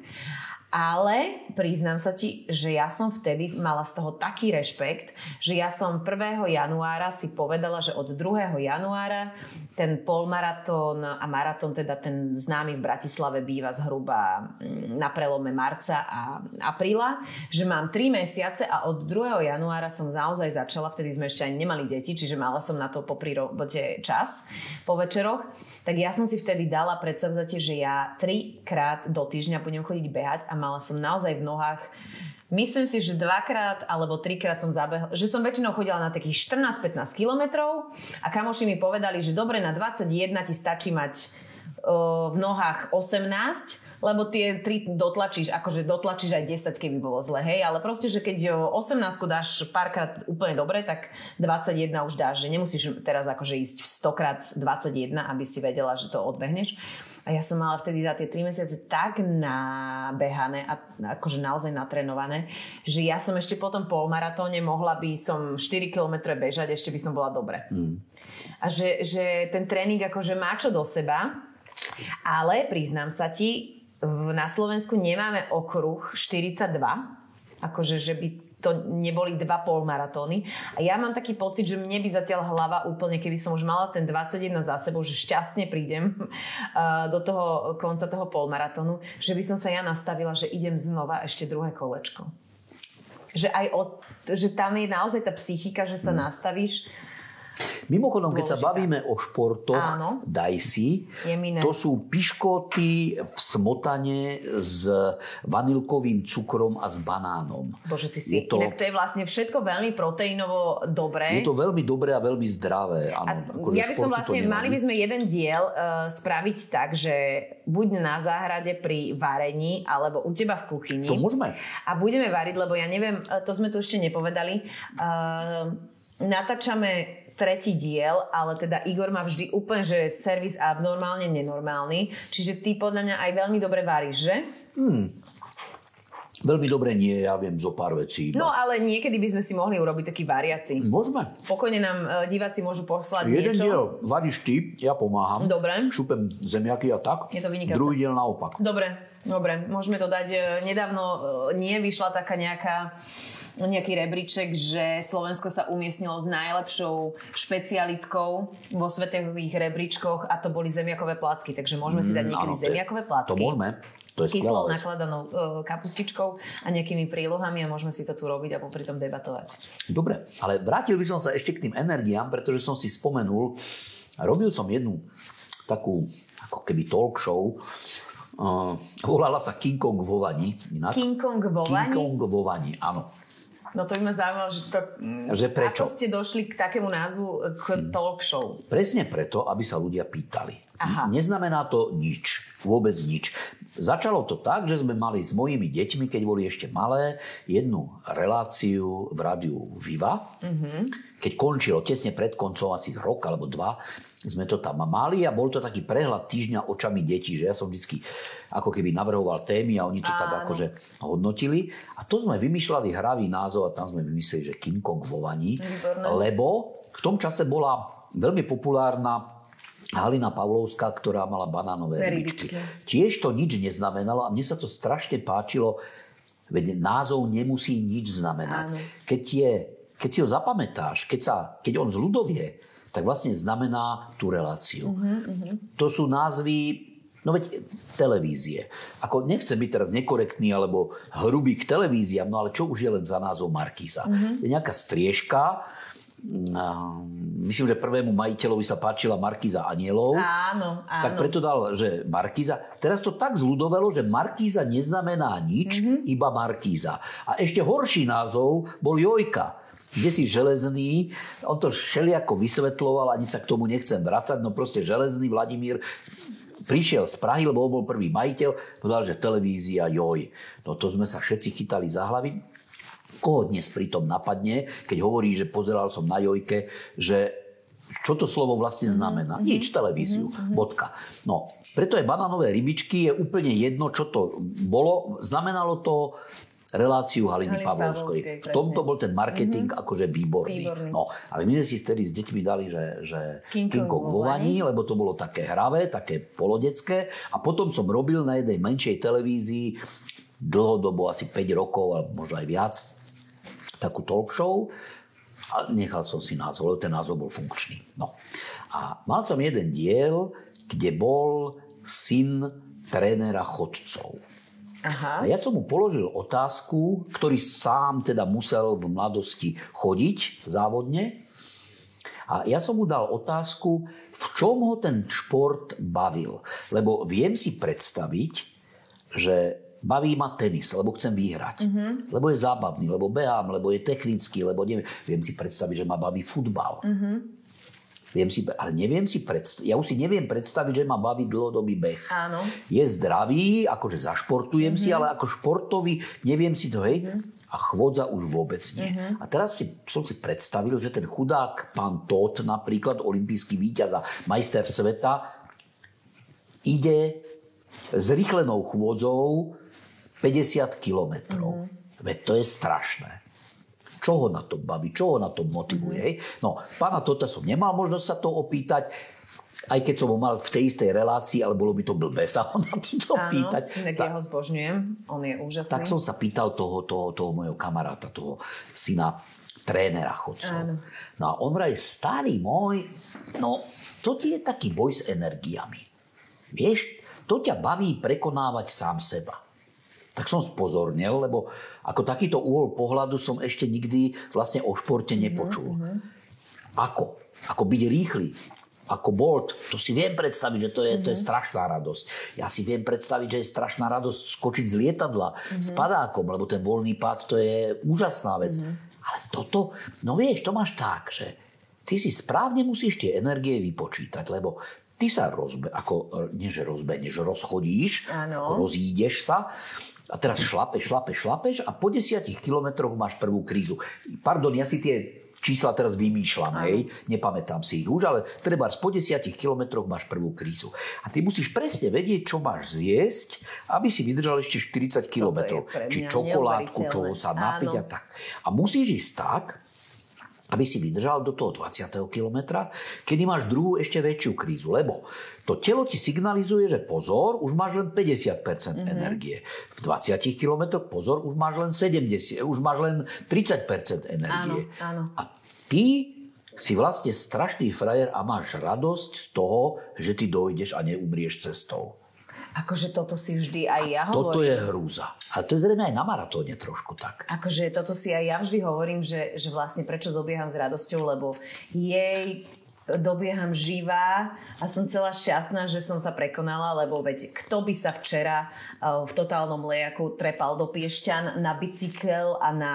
[SPEAKER 1] Ale priznám sa ti, že ja som vtedy mala z toho taký rešpekt, že ja som 1. januára si povedala, že od 2. januára ten polmaratón a maratón, teda ten známy v Bratislave býva zhruba mm, na prelome marca a apríla, že mám 3 mesiace a od 2. januára som naozaj začala, vtedy sme ešte ani nemali deti, čiže mala som na to po robote čas po večeroch, tak ja som si vtedy dala predsavzatie, že ja 3 krát do týždňa budem chodiť behať a mala som naozaj v nohách Myslím si, že dvakrát alebo trikrát som zabehla, že som väčšinou chodila na takých 14-15 kilometrov a kamoši mi povedali, že dobre, na 21 ti stačí mať v nohách 18, lebo tie 3 dotlačíš, akože dotlačíš aj 10, keby bolo zle, hej, ale proste, že keď 18 dáš párkrát úplne dobre, tak 21 už dáš, že nemusíš teraz akože ísť 100 krát 21, aby si vedela, že to odbehneš. A ja som mala vtedy za tie 3 mesiace tak nabehané a akože naozaj natrenované, že ja som ešte po tom polmaratóne mohla by som 4 km bežať, ešte by som bola dobre. Mm. A že, že ten tréning akože má čo do seba, ale priznám sa ti, na Slovensku nemáme okruh 42, akože že by to neboli dva polmaratóny. A ja mám taký pocit, že mne by zatiaľ hlava úplne, keby som už mala ten 21 za sebou, že šťastne prídem do toho konca toho polmaratónu, že by som sa ja nastavila, že idem znova ešte druhé kolečko. Že aj od, že tam je naozaj tá psychika, že sa mm. nastavíš
[SPEAKER 2] Mimochodom, keď sa
[SPEAKER 1] Dôležitá.
[SPEAKER 2] bavíme o športoch,
[SPEAKER 1] Áno.
[SPEAKER 2] daj si,
[SPEAKER 1] Jemine.
[SPEAKER 2] to sú piškoty v smotane s vanilkovým cukrom a s banánom.
[SPEAKER 1] Bože, ty si,
[SPEAKER 2] Je to-
[SPEAKER 1] inak to je vlastne všetko veľmi proteínovo dobré.
[SPEAKER 2] Je to veľmi dobré a veľmi zdravé.
[SPEAKER 1] A
[SPEAKER 2] Áno, akože
[SPEAKER 1] ja by som vlastne, mali by sme jeden diel uh, spraviť tak, že buď na záhrade pri varení, alebo u teba v kuchyni.
[SPEAKER 2] To môžeme.
[SPEAKER 1] A budeme variť, lebo ja neviem, e, to sme tu ešte nepovedali. Uh, natáčame tretí diel, ale teda Igor má vždy úplne, že servis abnormálne nenormálny. Čiže ty podľa mňa aj veľmi dobre varíš, že?
[SPEAKER 2] Veľmi dobre nie, ja viem zo pár vecí.
[SPEAKER 1] No
[SPEAKER 2] iba.
[SPEAKER 1] ale niekedy by sme si mohli urobiť taký variaci.
[SPEAKER 2] Môžeme.
[SPEAKER 1] Pokojne nám e, diváci môžu poslať
[SPEAKER 2] Jeden
[SPEAKER 1] niečo.
[SPEAKER 2] diel varíš ty, ja pomáham.
[SPEAKER 1] Dobre.
[SPEAKER 2] Šupem zemiaky a tak.
[SPEAKER 1] Je to vynikajúce.
[SPEAKER 2] Druhý diel naopak.
[SPEAKER 1] Dobre, dobre, môžeme to dať. E, Nedávno e, nie vyšla taká nejaká nejaký rebríček, že Slovensko sa umiestnilo s najlepšou špecialitkou vo svetových rebríčkoch a to boli zemiakové placky. Takže môžeme si dať niekedy
[SPEAKER 2] Mm, Áno, to je-
[SPEAKER 1] zemiakové placky.
[SPEAKER 2] To môžeme. To je
[SPEAKER 1] kyslou nakladanou e, kapustičkou a nejakými prílohami a môžeme si to tu robiť a popri tom debatovať.
[SPEAKER 2] Dobre, ale vrátil by som sa ešte k tým energiám, pretože som si spomenul, robil som jednu takú ako keby talk show, uh, volala sa King Kong vo vani. Inak.
[SPEAKER 1] King Kong vo
[SPEAKER 2] King
[SPEAKER 1] vani?
[SPEAKER 2] Kong vo vani, áno.
[SPEAKER 1] No to by ma zaujímalo, že, to,
[SPEAKER 2] Že prečo?
[SPEAKER 1] ako ste došli k takému názvu k talk show.
[SPEAKER 2] Presne preto, aby sa ľudia pýtali.
[SPEAKER 1] Aha.
[SPEAKER 2] Neznamená to nič. Vôbec nič. Začalo to tak, že sme mali s mojimi deťmi, keď boli ešte malé, jednu reláciu v rádiu Viva. Keď končilo, tesne pred koncom, asi rok alebo dva, sme to tam mali a bol to taký prehľad týždňa očami detí, že ja som vždy ako keby navrhoval témy a oni to tak
[SPEAKER 1] Áno.
[SPEAKER 2] akože hodnotili. A to sme vymýšľali hravý názov a tam sme vymysleli, že King Kong vo vani, lebo v tom čase bola veľmi populárna Halina Pavlovská, ktorá mala banánové
[SPEAKER 1] rybičky.
[SPEAKER 2] Tiež to nič neznamenalo a mne sa to strašne páčilo, veď názov nemusí nič znamenať.
[SPEAKER 1] Áno.
[SPEAKER 2] Keď, je, keď si ho zapamätáš, keď, sa, keď on zľudovie, tak vlastne znamená tú reláciu. To sú názvy No veď televízie. Ako nechcem byť teraz nekorektný alebo hrubý k televíziám, no ale čo už je len za názov Markíza? Je nejaká striežka, myslím, že prvému majiteľovi sa páčila Markíza anielov.
[SPEAKER 1] Áno, áno.
[SPEAKER 2] Tak preto dal, že Markíza. Teraz to tak zľudovelo, že Markíza neznamená nič, iba Markíza. A ešte horší názov bol Jojka. Kde si železný, on to všelijako vysvetloval, ani sa k tomu nechcem vracať, no proste železný Vladimír prišiel z Prahy, lebo on bol prvý majiteľ, povedal, že televízia joj. No to sme sa všetci chytali za hlavy. Koho dnes pritom napadne, keď hovorí, že pozeral som na jojke, že čo to slovo vlastne znamená? Nič, televíziu, bodka. No, preto je banánové rybičky, je úplne jedno, čo to bolo. Znamenalo to reláciu Haliny Pavlovskej. V tomto bol ten marketing akože výborný.
[SPEAKER 1] Výborný.
[SPEAKER 2] No, ale my sme si vtedy s deťmi dali, že, že
[SPEAKER 1] King Kong
[SPEAKER 2] vo vani, lebo to bolo také hravé, také polodecké. A potom som robil na jednej menšej televízii dlhodobo, asi 5 rokov, alebo možno aj viac, takú talk show a nechal som si názov, lebo ten názov bol funkčný. No. A mal som jeden diel, kde bol syn trénera chodcov.
[SPEAKER 1] Aha.
[SPEAKER 2] A ja som mu položil otázku, ktorý sám teda musel v mladosti chodiť závodne. A ja som mu dal otázku, v čom ho ten šport bavil. Lebo viem si predstaviť, že baví ma tenis, lebo chcem vyhrať. Mm-hmm. Lebo je zábavný, lebo behám, lebo je technický, lebo neviem. Viem si predstaviť, že ma baví futbal. Mm-hmm. Viem si, ale neviem si predstaviť, ja už si neviem predstaviť, že ma baví dlhodobý beh.
[SPEAKER 1] Áno.
[SPEAKER 2] Je zdravý, akože zašportujem mm-hmm. si, ale ako športový neviem si to, hej. Mm-hmm. A chôdza už vôbec nie. Mm-hmm. A teraz si, som si predstavil, že ten chudák pán Todt, napríklad olimpijský víťaz a majster sveta, ide s rýchlenou chôdzou 50 kilometrov. Mm-hmm. Veď to je strašné. Čo ho na to baví, čo ho na to motivuje. hej? No, pána Tota som nemal možnosť sa to opýtať, aj keď som ho mal v tej istej relácii, ale bolo by to blbé sa ho na to
[SPEAKER 1] Áno,
[SPEAKER 2] pýtať.
[SPEAKER 1] inak ja ho zbožňujem. On je úžasný.
[SPEAKER 2] Tak som sa pýtal toho, toho, toho mojho kamaráta, toho syna trénera chodcov.
[SPEAKER 1] Áno.
[SPEAKER 2] No a on vraj, starý môj, no to ti je taký boj s energiami. Vieš, to ťa baví prekonávať sám seba. Tak som spozornil, lebo ako takýto úhol pohľadu som ešte nikdy vlastne o športe nepočul. Ako? ako byť rýchly, ako Bolt, to si viem predstaviť, že to je, mm-hmm. to je mhm. strašná radosť. Ja si viem predstaviť, že je strašná radosť skočiť z lietadla mm-hmm. s padákom, lebo ten voľný pád to je úžasná vec. Mm-hmm. Ale toto, no vieš, to máš tak, že ty si správne musíš tie energie vypočítať, lebo ty sa rozbe, ako, nie že rozbeneš, rozchodíš, ano. rozídeš sa a teraz šlapeš, šlapeš, šlapeš a po desiatich kilometroch máš prvú krízu. Pardon, ja si tie čísla teraz vymýšľam, hej, nepamätám si ich už, ale treba po desiatich kilometroch máš prvú krízu. A ty musíš presne vedieť, čo máš zjesť, aby si vydržal ešte 40 kilometrov. Či čokoládku, čoho sa napiť a tak. A musíš ísť tak, aby si vydržal do toho 20. kilometra, kedy máš druhú ešte väčšiu krízu. Lebo to telo ti signalizuje, že pozor, už máš len 50% mm-hmm. energie. V 20 kilometroch pozor, už máš len 70, už máš len 30% energie.
[SPEAKER 1] Áno, áno.
[SPEAKER 2] A ty si vlastne strašný frajer a máš radosť z toho, že ty dojdeš a neumrieš cestou.
[SPEAKER 1] Akože toto si vždy aj ja hovorím.
[SPEAKER 2] Toto je hrúza. Ale to je zrejme aj na maratóne trošku tak.
[SPEAKER 1] Akože toto si aj ja vždy hovorím, že, že vlastne prečo dobieham s radosťou, lebo jej dobieham živá a som celá šťastná, že som sa prekonala, lebo veď kto by sa včera eh, v totálnom lejaku trepal do Piešťan na bicykel a na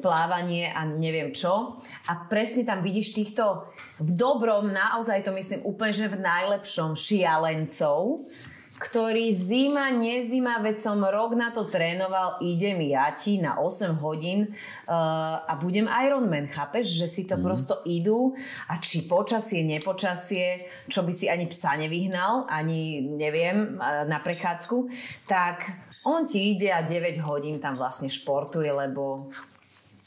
[SPEAKER 1] plávanie a neviem čo. A presne tam vidíš týchto v dobrom, naozaj to myslím úplne, že v najlepšom šialencov, ktorý zima, nezima, veď som rok na to trénoval, idem ja ti na 8 hodín uh, a budem Ironman, chápeš? Že si to mm. prosto idú a či počasie, nepočasie, čo by si ani psa nevyhnal, ani neviem, uh, na prechádzku, tak on ti ide a 9 hodín tam vlastne športuje, lebo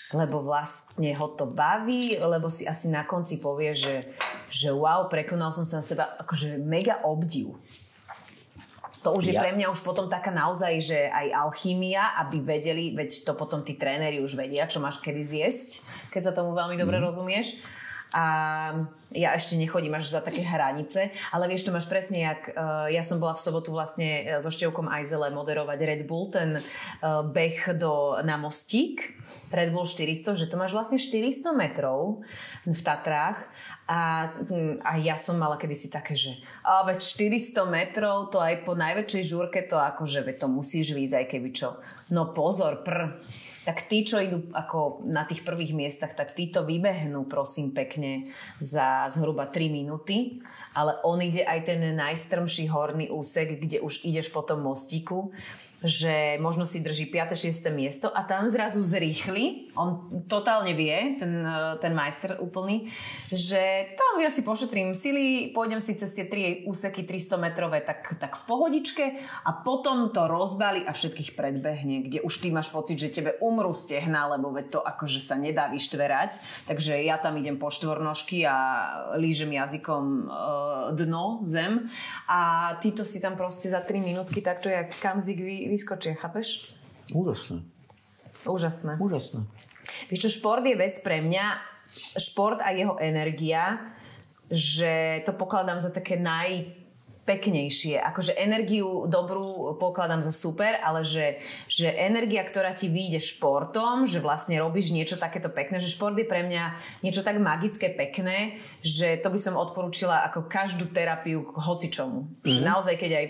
[SPEAKER 1] lebo vlastne ho to baví, lebo si asi na konci povie, že, že wow, prekonal som sa na seba, akože mega obdiv. To už je ja... pre mňa už potom taká naozaj, že aj alchymia, aby vedeli, veď to potom tí tréneri už vedia, čo máš kedy zjesť, keď sa tomu veľmi dobre mm. rozumieš. A ja ešte nechodím až za také hranice, ale vieš, to máš presne, jak uh, ja som bola v sobotu vlastne e, so Števkom Ajzele moderovať Red Bull, ten uh, beh do, na mostík, Red Bull 400, že to máš vlastne 400 metrov v Tatrách a, hm, a ja som mala kedysi také, že a veď 400 metrov, to aj po najväčšej žúrke to akože veď to musíš výjsť aj keby čo. No pozor, pr. Tak tí, čo idú ako na tých prvých miestach, tak tí vybehnú prosím pekne za zhruba 3 minúty. Ale on ide aj ten najstrmší horný úsek, kde už ideš po tom mostíku že možno si drží 5. 6. miesto a tam zrazu zrýchli, on totálne vie, ten, ten majster úplný, že tam ja si pošetrím sily, pôjdem si cez tie 3 úseky 300 metrové tak, tak v pohodičke a potom to rozbali a všetkých predbehne, kde už ty máš pocit, že tebe umrú stehna, lebo veď to akože sa nedá vyštverať, takže ja tam idem po štvornožky a lížem jazykom e, dno, zem a títo si tam proste za 3 minútky takto jak kamzik vy, vyskočia, chápeš?
[SPEAKER 2] Úžasné.
[SPEAKER 1] Úžasné.
[SPEAKER 2] Úžasné.
[SPEAKER 1] Víš čo, šport je vec pre mňa, šport a jeho energia, že to pokladám za také naj peknejšie. Akože energiu dobrú pokladám za super, ale že, že energia, ktorá ti vyjde športom, že vlastne robíš niečo takéto pekné, že šport je pre mňa niečo tak magické, pekné, že to by som odporúčila ako každú terapiu k hocičomu. Mm-hmm. Že mhm. naozaj, keď aj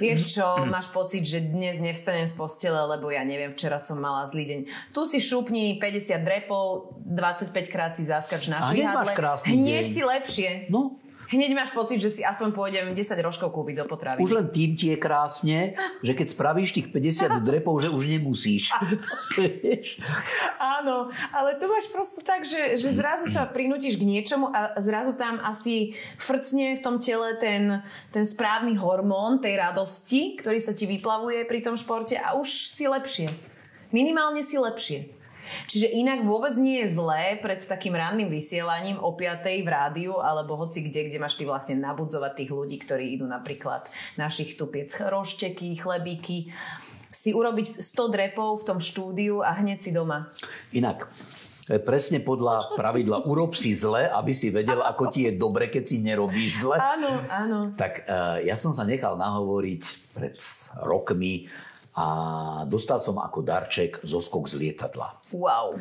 [SPEAKER 1] vieš čo, mm-hmm. máš pocit, že dnes nevstanem z postele, lebo ja neviem, včera som mala zlý deň. Tu si šupni 50 drepov, 25 krát si zaskač na švihadle. Hneď si lepšie.
[SPEAKER 2] No,
[SPEAKER 1] hneď máš pocit, že si aspoň pôjdem 10 rožkov kúpiť do potravy.
[SPEAKER 2] Už len tým ti je krásne, že keď spravíš tých 50 drepov, že už nemusíš.
[SPEAKER 1] Áno, ale tu máš prosto tak, že, že zrazu sa prinútiš k niečomu a zrazu tam asi frcne v tom tele ten, ten správny hormón tej radosti, ktorý sa ti vyplavuje pri tom športe a už si lepšie. Minimálne si lepšie. Čiže inak vôbec nie je zlé pred takým ranným vysielaním o 5. v rádiu alebo hoci kde, kde máš ty vlastne nabudzovať tých ľudí, ktorí idú napríklad našich tupiec rošteky, chlebíky, si urobiť 100 drepov v tom štúdiu a hneď si doma.
[SPEAKER 2] Inak, presne podľa pravidla urob si zle, aby si vedel, ako ti je dobre, keď si nerobíš zle.
[SPEAKER 1] Áno, áno.
[SPEAKER 2] Tak uh, ja som sa nechal nahovoriť pred rokmi a dostal som ako darček zoskok z lietadla.
[SPEAKER 1] Wow.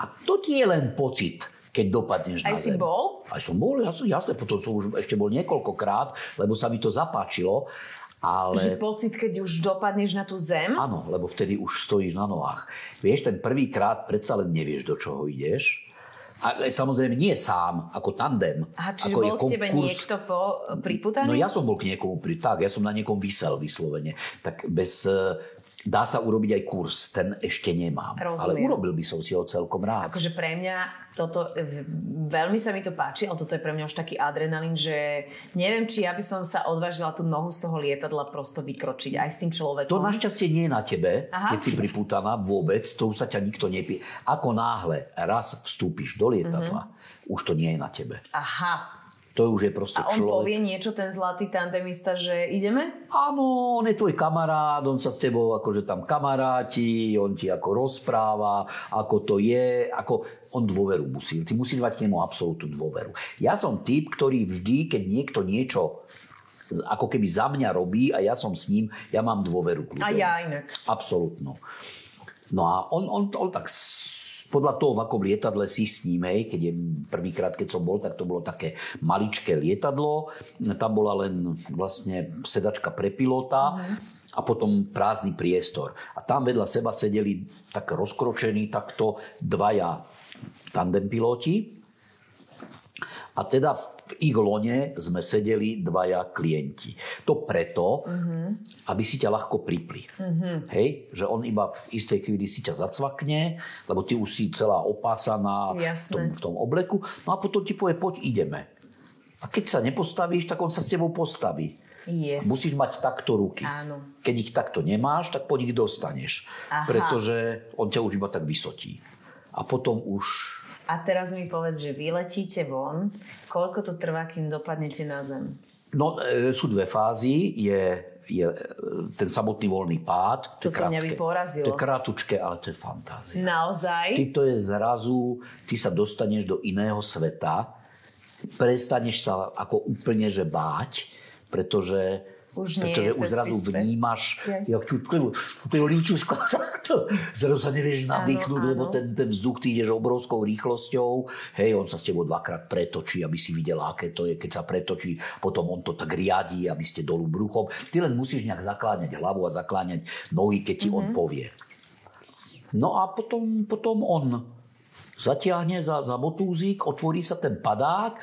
[SPEAKER 2] A to ti je len pocit, keď dopadneš
[SPEAKER 1] Aj
[SPEAKER 2] na
[SPEAKER 1] si
[SPEAKER 2] zem.
[SPEAKER 1] bol?
[SPEAKER 2] Aj som bol, jasne, jasne, potom som už ešte bol niekoľkokrát, lebo sa mi to zapáčilo. Ale...
[SPEAKER 1] Že pocit, keď už dopadneš na tú zem?
[SPEAKER 2] Áno, lebo vtedy už stojíš na nohách. Vieš, ten prvýkrát predsa len nevieš, do čoho ideš. A e, samozrejme nie sám, ako tandem.
[SPEAKER 1] Aha, čiže
[SPEAKER 2] ako
[SPEAKER 1] bol k tebe niekto po priputaný?
[SPEAKER 2] No ja som bol k niekomu, pri, tak, ja som na niekom vysel vyslovene. Tak bez, e, dá sa urobiť aj kurz, ten ešte nemám. Ale
[SPEAKER 1] Rozumiem.
[SPEAKER 2] urobil by som si ho celkom rád.
[SPEAKER 1] Akože pre mňa toto, v- veľmi sa mi to páči, ale toto je pre mňa už taký adrenalín, že neviem, či ja by som sa odvážila tú nohu z toho lietadla prosto vykročiť aj s tým človekom.
[SPEAKER 2] To našťastie nie je na tebe,
[SPEAKER 1] Aha.
[SPEAKER 2] keď si pripútaná vôbec, to už sa ťa nikto nepie. Ako náhle raz vstúpiš do lietadla, už to nie je na tebe.
[SPEAKER 1] Aha.
[SPEAKER 2] To už je proste
[SPEAKER 1] A on
[SPEAKER 2] človek.
[SPEAKER 1] povie niečo, ten zlatý tandemista, že ideme?
[SPEAKER 2] Áno, on je tvoj kamarát, on sa s tebou akože tam kamaráti, on ti ako rozpráva, ako to je, ako on dôveru musí. Ty musíš mať k nemu absolútnu dôveru. Ja som typ, ktorý vždy, keď niekto niečo ako keby za mňa robí a ja som s ním, ja mám dôveru k ľuďom.
[SPEAKER 1] A ja inak.
[SPEAKER 2] Absolútnu. No a on, on, on tak podľa toho, v akom lietadle si s ním, hej, keď je prvýkrát, keď som bol, tak to bolo také maličké lietadlo. Tam bola len vlastne sedačka pre pilota a potom prázdny priestor. A tam vedľa seba sedeli tak rozkročení takto dvaja tandem piloti. A teda v ich lone sme sedeli dvaja klienti. To preto, aby si ťa ľahko pripli. Hej? Že on iba v istej chvíli si ťa zacvakne, lebo ty už si celá opásaná v tom, v tom obleku. No a potom ti povie, poď ideme. A keď sa nepostavíš, tak on sa s tebou postaví.
[SPEAKER 1] Yes.
[SPEAKER 2] Musíš mať takto ruky.
[SPEAKER 1] Áno.
[SPEAKER 2] Keď ich takto nemáš, tak po nich dostaneš.
[SPEAKER 1] Aha.
[SPEAKER 2] Pretože on ťa už iba tak vysotí. A potom už
[SPEAKER 1] A teraz mi povedz, že vyletíte von, koľko to trvá, kým dopadnete na zem?
[SPEAKER 2] No, e, sú dve fázy. Je, je e, ten samotný voľný pád. To je
[SPEAKER 1] Toto mňa by
[SPEAKER 2] krátke.
[SPEAKER 1] porazilo.
[SPEAKER 2] To je krátučké, ale to je fantázia.
[SPEAKER 1] Naozaj?
[SPEAKER 2] Ty to je zrazu, ty sa dostaneš do iného sveta, prestaneš sa ako úplne že báť, pretože
[SPEAKER 1] Už nie
[SPEAKER 2] pretože už zrazu
[SPEAKER 1] svet.
[SPEAKER 2] vnímaš, jak tu to líčuško takto. Zrazu sa nevieš nadýchnuť,
[SPEAKER 1] Áno,
[SPEAKER 2] lebo ten, ten vzduch ty ideš obrovskou rýchlosťou. Hej, on sa s tebou dvakrát pretočí, aby si videl, aké to je, keď sa pretočí. Potom on to tak riadí, aby ste dolu bruchom. Ty len musíš nejak zakláňať hlavu a zakláňať nohy, keď ti
[SPEAKER 1] Mhm.
[SPEAKER 2] on povie. No a potom, potom on zatiahne za, za motúzik, otvorí sa ten padák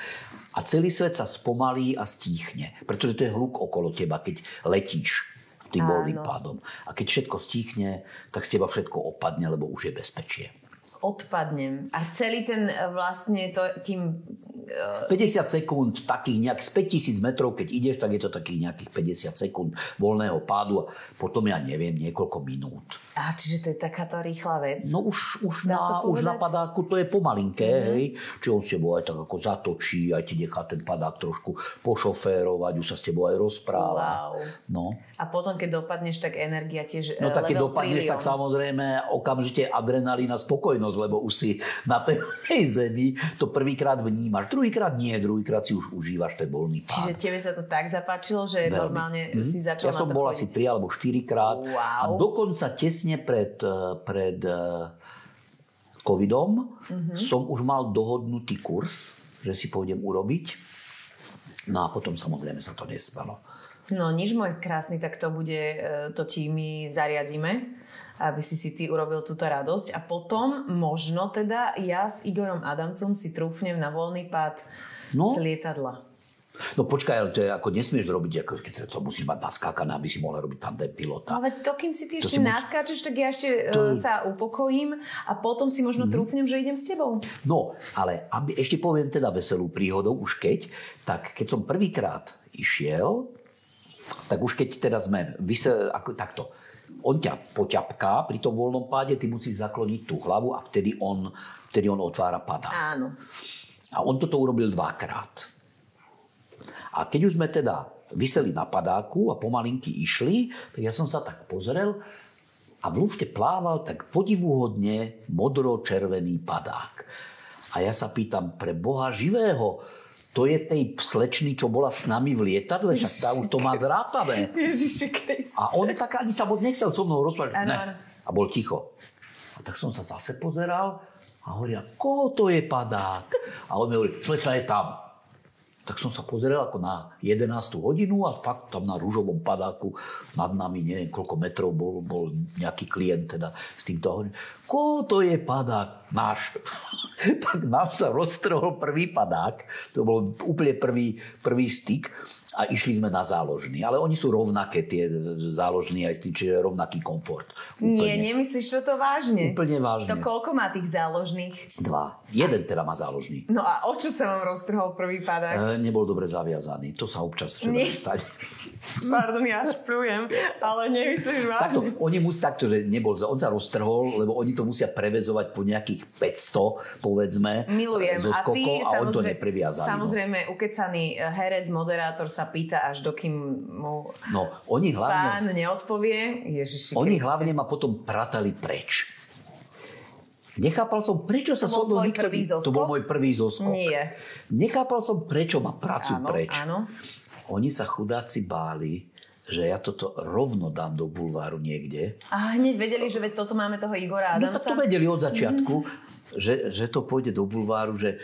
[SPEAKER 2] a celý svet sa spomalí a stíchne. Pretože to je hluk okolo teba, keď letíš tým voľným pádom. A keď všetko stíchne, tak z teba všetko opadne, lebo už je bezpečie.
[SPEAKER 1] Odpadnem. A celý ten e, vlastne to, kým... e,
[SPEAKER 2] 50 sekúnd, takých nejak z 5000 metrov, keď ideš, tak je to takých nejakých 50 sekúnd voľného pádu a potom ja neviem, niekoľko minút.
[SPEAKER 1] A čiže to je takáto rýchla vec?
[SPEAKER 2] No už, už,
[SPEAKER 1] Dá
[SPEAKER 2] na, už na padáku to je pomalinké, mm-hmm. hej. Či on s tebou aj tak ako zatočí, aj ti nechá ten padák trošku pošoférovať, už sa s tebou aj rozpráva.
[SPEAKER 1] Wow.
[SPEAKER 2] No.
[SPEAKER 1] A potom, keď dopadneš, tak energia tiež
[SPEAKER 2] No
[SPEAKER 1] e,
[SPEAKER 2] tak keď dopadneš,
[SPEAKER 1] trilión.
[SPEAKER 2] tak samozrejme okamžite adrenalín a spokojnosť, lebo už si na pevnej zemi to prvýkrát vnímaš. Druhýkrát nie, druhýkrát si už užívaš ten voľný pád.
[SPEAKER 1] Čiže tebe sa to tak zapáčilo, že
[SPEAKER 2] Veľmi.
[SPEAKER 1] normálne si začal
[SPEAKER 2] Ja som bol asi 3 alebo 4 krát
[SPEAKER 1] Wow.
[SPEAKER 2] a dokonca tesne pred, eh, pred eh, covidom
[SPEAKER 1] Mhm.
[SPEAKER 2] som už mal dohodnutý kurz, že si pôjdem urobiť. No a potom samozrejme sa to nestalo.
[SPEAKER 1] No nič môj krásny, tak to bude, e, to ti my zariadíme, aby si si ty urobil túto radosť a potom možno teda ja s Igorom Adamcom si trúfnem na voľný pád
[SPEAKER 2] No.
[SPEAKER 1] z lietadla.
[SPEAKER 2] No počkaj, ale to je ako nesmieš robiť, ako keď to musíš mať naskákané, aby si mohla robiť tandem pilota.
[SPEAKER 1] Ale to, kým si ty
[SPEAKER 2] To
[SPEAKER 1] ešte
[SPEAKER 2] mus-
[SPEAKER 1] naskáčeš, tak ja ešte
[SPEAKER 2] To-
[SPEAKER 1] e, sa upokojím a potom si možno trúfnem, že idem s tebou.
[SPEAKER 2] No, ale aby, ešte poviem teda veselú príhodou, už keď, tak keď som prvýkrát išiel, tak už keď teda sme vysel, ako, takto, on ťa poťapká pri tom voľnom páde, ty musíš zakloniť tú hlavu a vtedy on, vtedy on otvára padák.
[SPEAKER 1] Áno.
[SPEAKER 2] A on toto urobil dvakrát. A keď už sme teda vyseli na padáku a pomalinky išli, tak ja som sa tak pozrel a v lufte plával tak podivuhodne modro-červený padák. A ja sa pýtam, pre Boha živého, to je tej slečny, čo bola s nami v lietadle, však tá už to má zrátané.
[SPEAKER 1] Ježiši Kriste.
[SPEAKER 2] A on tak ani sa moc nechcel so mnou rozprávať.
[SPEAKER 1] Áno.
[SPEAKER 2] A bol ticho. A tak som sa zase pozeral a hovoria, koho to je padák? A on mi hovorí, slečna je tam. Tak som sa pozrel ako na 11. hodinu a fakt tam na rúžovom padáku nad nami, neviem koľko metrov bol, bol nejaký klient teda s týmto hovorím, koho to je padák? Náš. tak nám sa roztrhol prvý padák, to bol úplne prvý, prvý styk a išli sme na záložný. Ale oni sú rovnaké, tie záložní aj čiže rovnaký komfort.
[SPEAKER 1] Úplne. Nie, nemyslíš to vážne?
[SPEAKER 2] Úplne vážne.
[SPEAKER 1] To koľko má tých záložných?
[SPEAKER 2] Dva. Jeden teda má záložný.
[SPEAKER 1] No a o čo sa vám roztrhol prvý padák?
[SPEAKER 2] E, nebol dobre zaviazaný. To sa občas treba stať.
[SPEAKER 1] Pardon, ja šprujem, ale nemyslíš vážne.
[SPEAKER 2] Takto, oni musí takto, že nebol, on sa roztrhol, lebo oni to musia prevezovať po nejakých 500, povedzme,
[SPEAKER 1] Milujem.
[SPEAKER 2] zo skokov a, ty, a on to nepreviazaný.
[SPEAKER 1] No. Samozrejme, no. ukecaný herec, moderátor sa pýta, až dokým mu
[SPEAKER 2] no, oni hlavne,
[SPEAKER 1] pán neodpovie. Ježiši
[SPEAKER 2] Oni Kriste. hlavne ma potom pratali preč. Nechápal som, prečo sa
[SPEAKER 1] to bol
[SPEAKER 2] nikto...
[SPEAKER 1] prvý zoskok?
[SPEAKER 2] To bol môj prvý zoskok.
[SPEAKER 1] Nie.
[SPEAKER 2] Nechápal som, prečo ma pracujú
[SPEAKER 1] áno,
[SPEAKER 2] preč.
[SPEAKER 1] Áno.
[SPEAKER 2] Oni sa chudáci báli, že ja toto rovno dám do bulváru niekde.
[SPEAKER 1] A hneď vedeli, že veď toto máme toho Igora Adamca?
[SPEAKER 2] No tak to vedeli od začiatku, mm. že, že to pôjde do bulváru, že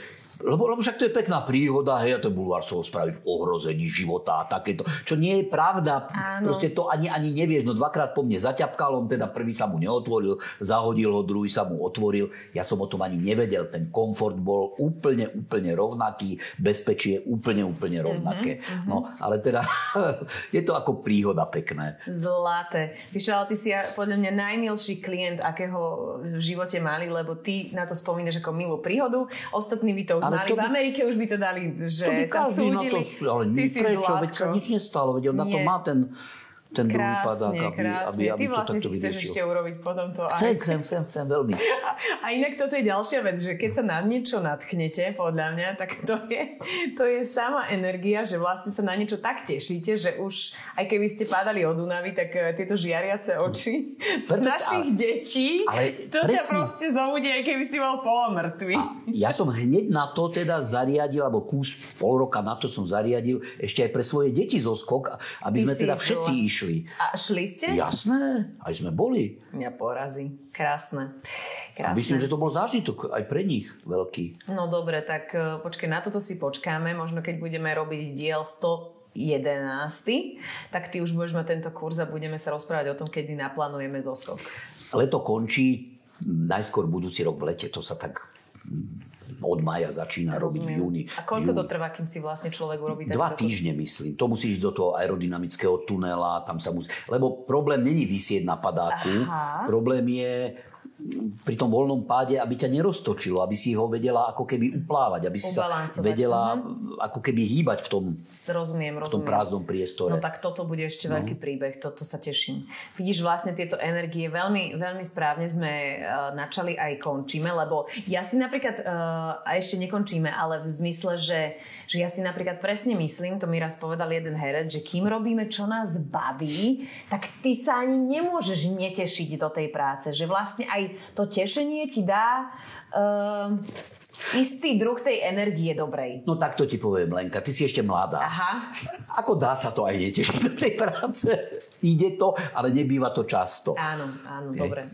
[SPEAKER 2] lebo, lebo však to je pekná príhoda, hej, a sa ho spraví v ohrození života a takéto. Čo nie je pravda.
[SPEAKER 1] Áno.
[SPEAKER 2] Proste to ani, ani nevieš. No dvakrát po mne zaťapkal, on teda prvý sa mu neotvoril, zahodil ho, druhý sa mu otvoril. Ja som o tom ani nevedel. Ten komfort bol úplne, úplne rovnaký. Bezpečie úplne, úplne rovnaké. Mm-hmm. No, ale teda je to ako príhoda pekné.
[SPEAKER 1] Zlaté. Víš, ale ty si podľa mňa najmilší klient, akého v živote mali, lebo ty na to spomínaš ako milú príhodu. Ostatní by to už ale mali. By, v Amerike už by to dali, že to by sa súdili.
[SPEAKER 2] Na to, ale Ty prečo, veď sa nič nestalo, veď on Nie. na to má ten ten krásne, druhý padák, aby, krásne. aby, aby
[SPEAKER 1] Ty vlastne
[SPEAKER 2] to
[SPEAKER 1] si chceš ešte urobiť potom to.
[SPEAKER 2] Chcem, chcem, chcem, chcem, veľmi.
[SPEAKER 1] A, a inak toto je ďalšia vec, že keď sa na niečo nadchnete, podľa mňa, tak to je, to je sama energia, že vlastne sa na niečo tak tešíte, že už aj keby ste padali od Dunavy, tak eh, tieto žiariace oči Perfect, našich ale, detí, ale to presne, ťa proste zobudí, aj keby si bol polomrtvý.
[SPEAKER 2] Ja som hneď na to teda zariadil, alebo kus pol roka na to som zariadil ešte aj pre svoje deti zo skok, aby Ty sme teda všetci išli išli.
[SPEAKER 1] A šli ste?
[SPEAKER 2] Jasné, aj sme boli.
[SPEAKER 1] Mňa porazí. Krásne. Krásne.
[SPEAKER 2] A myslím, že to bol zážitok aj pre nich veľký.
[SPEAKER 1] No dobre, tak e, počkej, na toto si počkáme. Možno keď budeme robiť diel 100 11. tak ty už budeš mať tento kurz a budeme sa rozprávať o tom, kedy naplánujeme zoskok.
[SPEAKER 2] Leto končí, najskôr budúci rok v lete, to sa tak od maja začína robiť v júni.
[SPEAKER 1] A koľko to trvá, kým si vlastne človek urobí
[SPEAKER 2] Dva týždne, myslím. To musíš do toho aerodynamického tunela, tam sa musí... Lebo problém není vysieť na padáku. Aha. Problém je pri tom voľnom páde, aby ťa neroztočilo, aby si ho vedela ako keby uplávať, aby si sa vedela uh-huh. ako keby hýbať v tom,
[SPEAKER 1] rozumiem,
[SPEAKER 2] rozumiem. v tom prázdnom priestore.
[SPEAKER 1] No tak toto bude ešte no. veľký príbeh, toto sa teším. Vidíš, vlastne tieto energie veľmi, veľmi správne sme uh, načali aj končíme, lebo ja si napríklad, uh, a ešte nekončíme, ale v zmysle, že, že ja si napríklad presne myslím, to mi raz povedal jeden herec, že kým robíme, čo nás baví, tak ty sa ani nemôžeš netešiť do tej práce, že vlastne aj to tešenie ti dá uh, istý druh tej energie dobrej.
[SPEAKER 2] No tak to ti poviem, Lenka, ty si ešte mladá.
[SPEAKER 1] Aha.
[SPEAKER 2] Ako dá sa to aj netešiť do tej práce? Ide to, ale nebýva to často.
[SPEAKER 1] Áno, áno, dobre.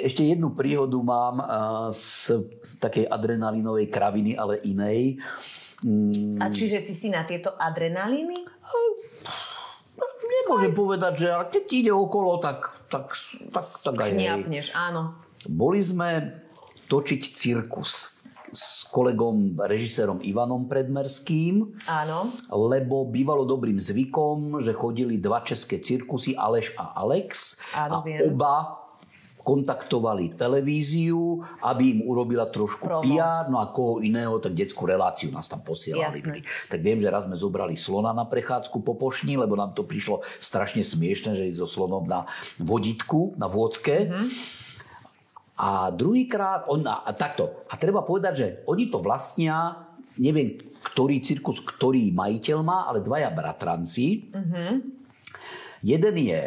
[SPEAKER 2] Ešte jednu príhodu mám uh, z takej adrenalinovej kraviny, ale inej.
[SPEAKER 1] Mm. A čiže ty si na tieto adrenalíny?
[SPEAKER 2] Nemôžem povedať, že ale keď ti ide okolo, tak, tak, tak, tak aj
[SPEAKER 1] Chňapneš, áno.
[SPEAKER 2] Boli sme točiť cirkus s kolegom, režisérom Ivanom Predmerským.
[SPEAKER 1] Áno.
[SPEAKER 2] Lebo bývalo dobrým zvykom, že chodili dva české cirkusy, Aleš a Alex.
[SPEAKER 1] Áno,
[SPEAKER 2] a
[SPEAKER 1] viem.
[SPEAKER 2] oba kontaktovali televíziu, aby im urobila trošku Promo. PR, no a koho iného, tak detskú reláciu nás tam posielali. Jasne. Tak viem, že raz sme zobrali slona na prechádzku po pošni, lebo nám to prišlo strašne smiešne, že ísť so slonom na voditku, na vodke. Mm-hmm. A druhýkrát, on, a, a takto, a treba povedať, že oni to vlastnia, neviem, ktorý cirkus, ktorý majiteľ má, ale dvaja bratranci. Mm-hmm. Jeden je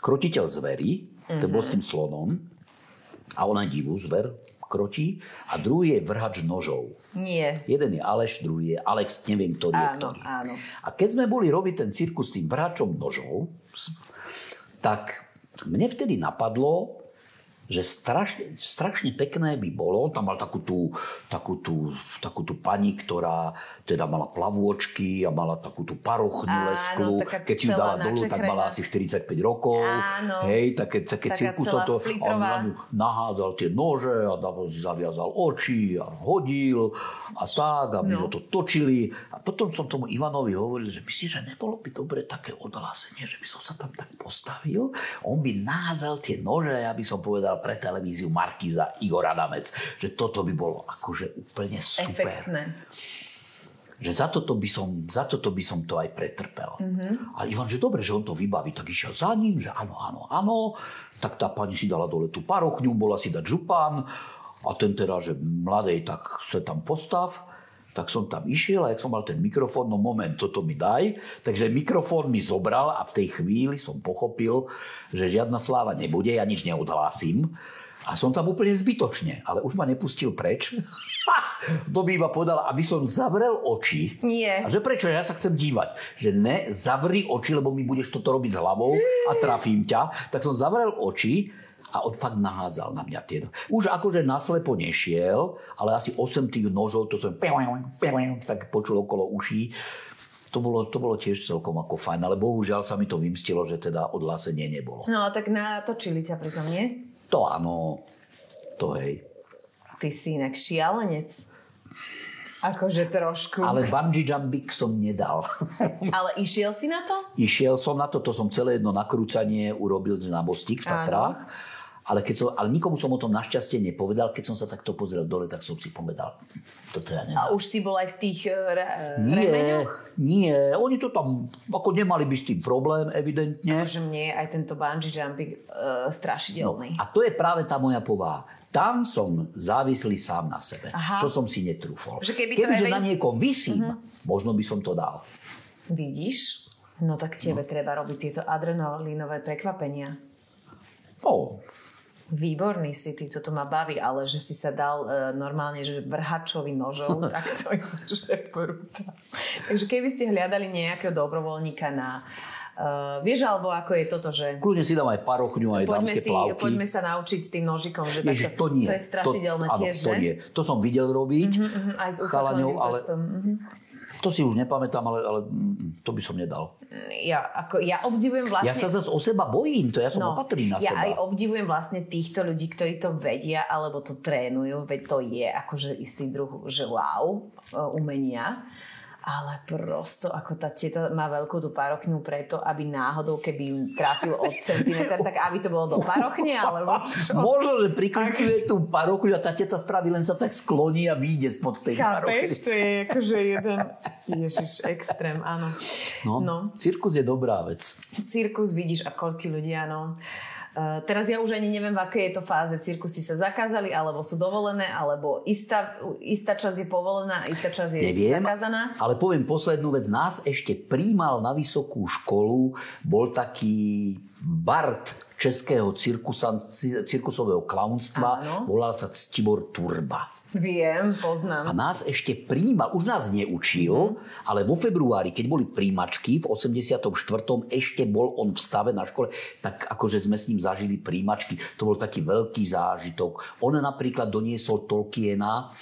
[SPEAKER 2] krotiteľ zvery, mm-hmm. to bol s tým slonom, a ona divú zver krotí, a druhý je vrhač nožov.
[SPEAKER 1] Nie.
[SPEAKER 2] Jeden je Aleš, druhý je Alex, neviem, ktorý
[SPEAKER 1] áno,
[SPEAKER 2] je ktorý.
[SPEAKER 1] Áno.
[SPEAKER 2] A keď sme boli robiť ten cirkus s tým vrhačom nožov, tak mne vtedy napadlo, že strašne, strašne pekné by bolo, tam mal takú tú, takú, tú, takú tú pani, ktorá teda mala plavôčky a mala takú tú parochňu
[SPEAKER 1] Áno,
[SPEAKER 2] Keď si ju dala dolu, tak mala asi 45 rokov.
[SPEAKER 1] Áno.
[SPEAKER 2] Hej, také, také cirkuso to. A on na ňu nahádzal tie nože a zaviazal oči a hodil a tak, aby
[SPEAKER 1] no.
[SPEAKER 2] to točili. A potom som tomu Ivanovi hovoril, že myslíš, že nebolo by dobre také odhlásenie, že by som sa tam tak postavil. On by nahádzal tie nože, ja by som povedal pre televíziu Markíza Igor Adamec, že toto by bolo akože úplne super.
[SPEAKER 1] Efektné.
[SPEAKER 2] Že za toto by som, za toto by som to aj pretrpel. Mm-hmm. A Ivan, že dobre, že on to vybaví, tak išiel za ním, že áno, áno, áno. Tak tá pani si dala dole tú parochňu, bola si dať župán a ten teda, že mladej, tak sa tam postav. Tak som tam išiel a jak som mal ten mikrofón, no moment, toto mi daj. Takže mikrofón mi zobral a v tej chvíli som pochopil, že žiadna sláva nebude, ja nič neodhlásim. A som tam úplne zbytočne, ale už ma nepustil preč. to by iba povedal, aby som zavrel oči.
[SPEAKER 1] Nie.
[SPEAKER 2] A že prečo? Ja sa chcem dívať. Že ne, zavri oči, lebo mi budeš toto robiť s hlavou a trafím ťa. Tak som zavrel oči a on fakt nahádzal na mňa tie. Už akože naslepo nešiel, ale asi 8 tých nožov, to som tak počul okolo uší. To bolo, to bolo tiež celkom ako fajn, ale bohužiaľ sa mi to vymstilo, že teda odhlásenie nebolo.
[SPEAKER 1] No, tak natočili ťa pritom, nie?
[SPEAKER 2] To áno, to hej.
[SPEAKER 1] Ty si inak šialenec. Akože trošku.
[SPEAKER 2] Ale bungee jumping som nedal.
[SPEAKER 1] Ale išiel si na to?
[SPEAKER 2] Išiel som na to, to som celé jedno nakrúcanie urobil na mostík v Tatrách. Ale, keď som, ale nikomu som o tom našťastie nepovedal. Keď som sa takto pozrel dole, tak som si povedal, toto ja
[SPEAKER 1] A
[SPEAKER 2] nedám.
[SPEAKER 1] už si bol aj v tých uh, re-
[SPEAKER 2] Nie,
[SPEAKER 1] remeňoch?
[SPEAKER 2] nie, oni to tam, ako nemali by s tým problém, evidentne.
[SPEAKER 1] Že mne aj tento bungee jumping uh, strašidelný.
[SPEAKER 2] A to je práve tá moja povaha. Tam som závislý sám na sebe.
[SPEAKER 1] Aha.
[SPEAKER 2] To som si netrúfol.
[SPEAKER 1] Že keby
[SPEAKER 2] Kebyže
[SPEAKER 1] aj-
[SPEAKER 2] na niekom vysím, možno by som to dal.
[SPEAKER 1] Vidíš? No tak tebe treba robiť tieto adrenalinové prekvapenia.
[SPEAKER 2] No,
[SPEAKER 1] Výborný si ty, toto ma baví, ale že si sa dal e, normálne, že vrhačovi nožov, tak to je že brutál. Takže keby ste hľadali nejakého dobrovoľníka na... Uh, vieš, alebo ako je toto, že
[SPEAKER 2] kľudne si dám aj parochňu, aj
[SPEAKER 1] poďme,
[SPEAKER 2] dámske
[SPEAKER 1] si,
[SPEAKER 2] plavky.
[SPEAKER 1] poďme sa naučiť s tým nožikom, že
[SPEAKER 2] Ježiš,
[SPEAKER 1] takto,
[SPEAKER 2] to nie.
[SPEAKER 1] to je strašidelné
[SPEAKER 2] to,
[SPEAKER 1] tiež,
[SPEAKER 2] áno, to
[SPEAKER 1] že?
[SPEAKER 2] nie. To som videl robiť.
[SPEAKER 1] Mhm, aj s
[SPEAKER 2] chalaňou, ale
[SPEAKER 1] prstom. Mhm.
[SPEAKER 2] To si už nepamätám, ale, ale to by som nedal.
[SPEAKER 1] Ja, ako, ja obdivujem vlastne...
[SPEAKER 2] Ja sa zase o seba bojím, to ja som opatrný na
[SPEAKER 1] ja
[SPEAKER 2] seba.
[SPEAKER 1] aj obdivujem vlastne týchto ľudí, ktorí to vedia alebo to trénujú, veď to je akože istý druh, že wow, e, umenia. Ale prosto, ako tá teta má veľkú tú parochňu preto, aby náhodou, keby ju trafil od centimetra, tak aby to bolo do parochne, alebo čo?
[SPEAKER 2] Možno, že priklincuje tú parochu a tá teta spraví, len sa tak skloní a vyjde spod tej parochy.
[SPEAKER 1] Chápeš, to je akože jeden... Ježiš, extrém, áno.
[SPEAKER 2] No,
[SPEAKER 1] no.
[SPEAKER 2] cirkus je dobrá vec.
[SPEAKER 1] Cirkus, vidíš, a koľky ľudia, no. Uh, teraz ja už ani neviem, v akej je to fáze. Cirkusy sa zakázali, alebo sú dovolené, alebo istá, istá časť je povolená, istá časť je
[SPEAKER 2] Neviem,
[SPEAKER 1] zakázaná.
[SPEAKER 2] ale poviem poslednú vec. Nás ešte príjmal na vysokú školu, bol taký Bart českého cirkusa, cirkusového klaunstva, volal sa Ctibor Turba.
[SPEAKER 1] Viem,
[SPEAKER 2] A
[SPEAKER 1] poznám.
[SPEAKER 2] nás ešte príjmal, už nás neučil, ale vo februári, keď boli príjmačky, v 84. ešte bol on v stave na škole, tak akože sme s ním zažili príjmačky. To bol taký veľký zážitok. On napríklad doniesol Tolkiena,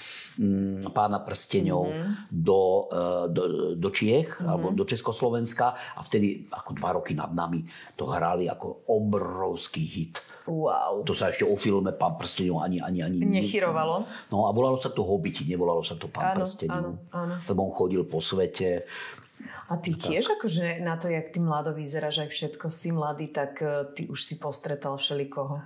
[SPEAKER 2] pána prsteňov do, e, do, do Čiech, alebo do Československa a vtedy ako dva roky nad nami to hrali ako obrovský hit.
[SPEAKER 1] Wow.
[SPEAKER 2] To sa ešte o filme Pán prsteňov ani, ani, ani
[SPEAKER 1] Nechyrovalo.
[SPEAKER 2] No a volalo sa to Hobiti, nevolalo sa to Pán
[SPEAKER 1] Áno,
[SPEAKER 2] prsteňov.
[SPEAKER 1] áno, áno.
[SPEAKER 2] Lebo on chodil po svete.
[SPEAKER 1] A ty tiež akože na to, jak ty mlado vyzeráš aj všetko, si mladý, tak eh, ty už si postretal všelikoho.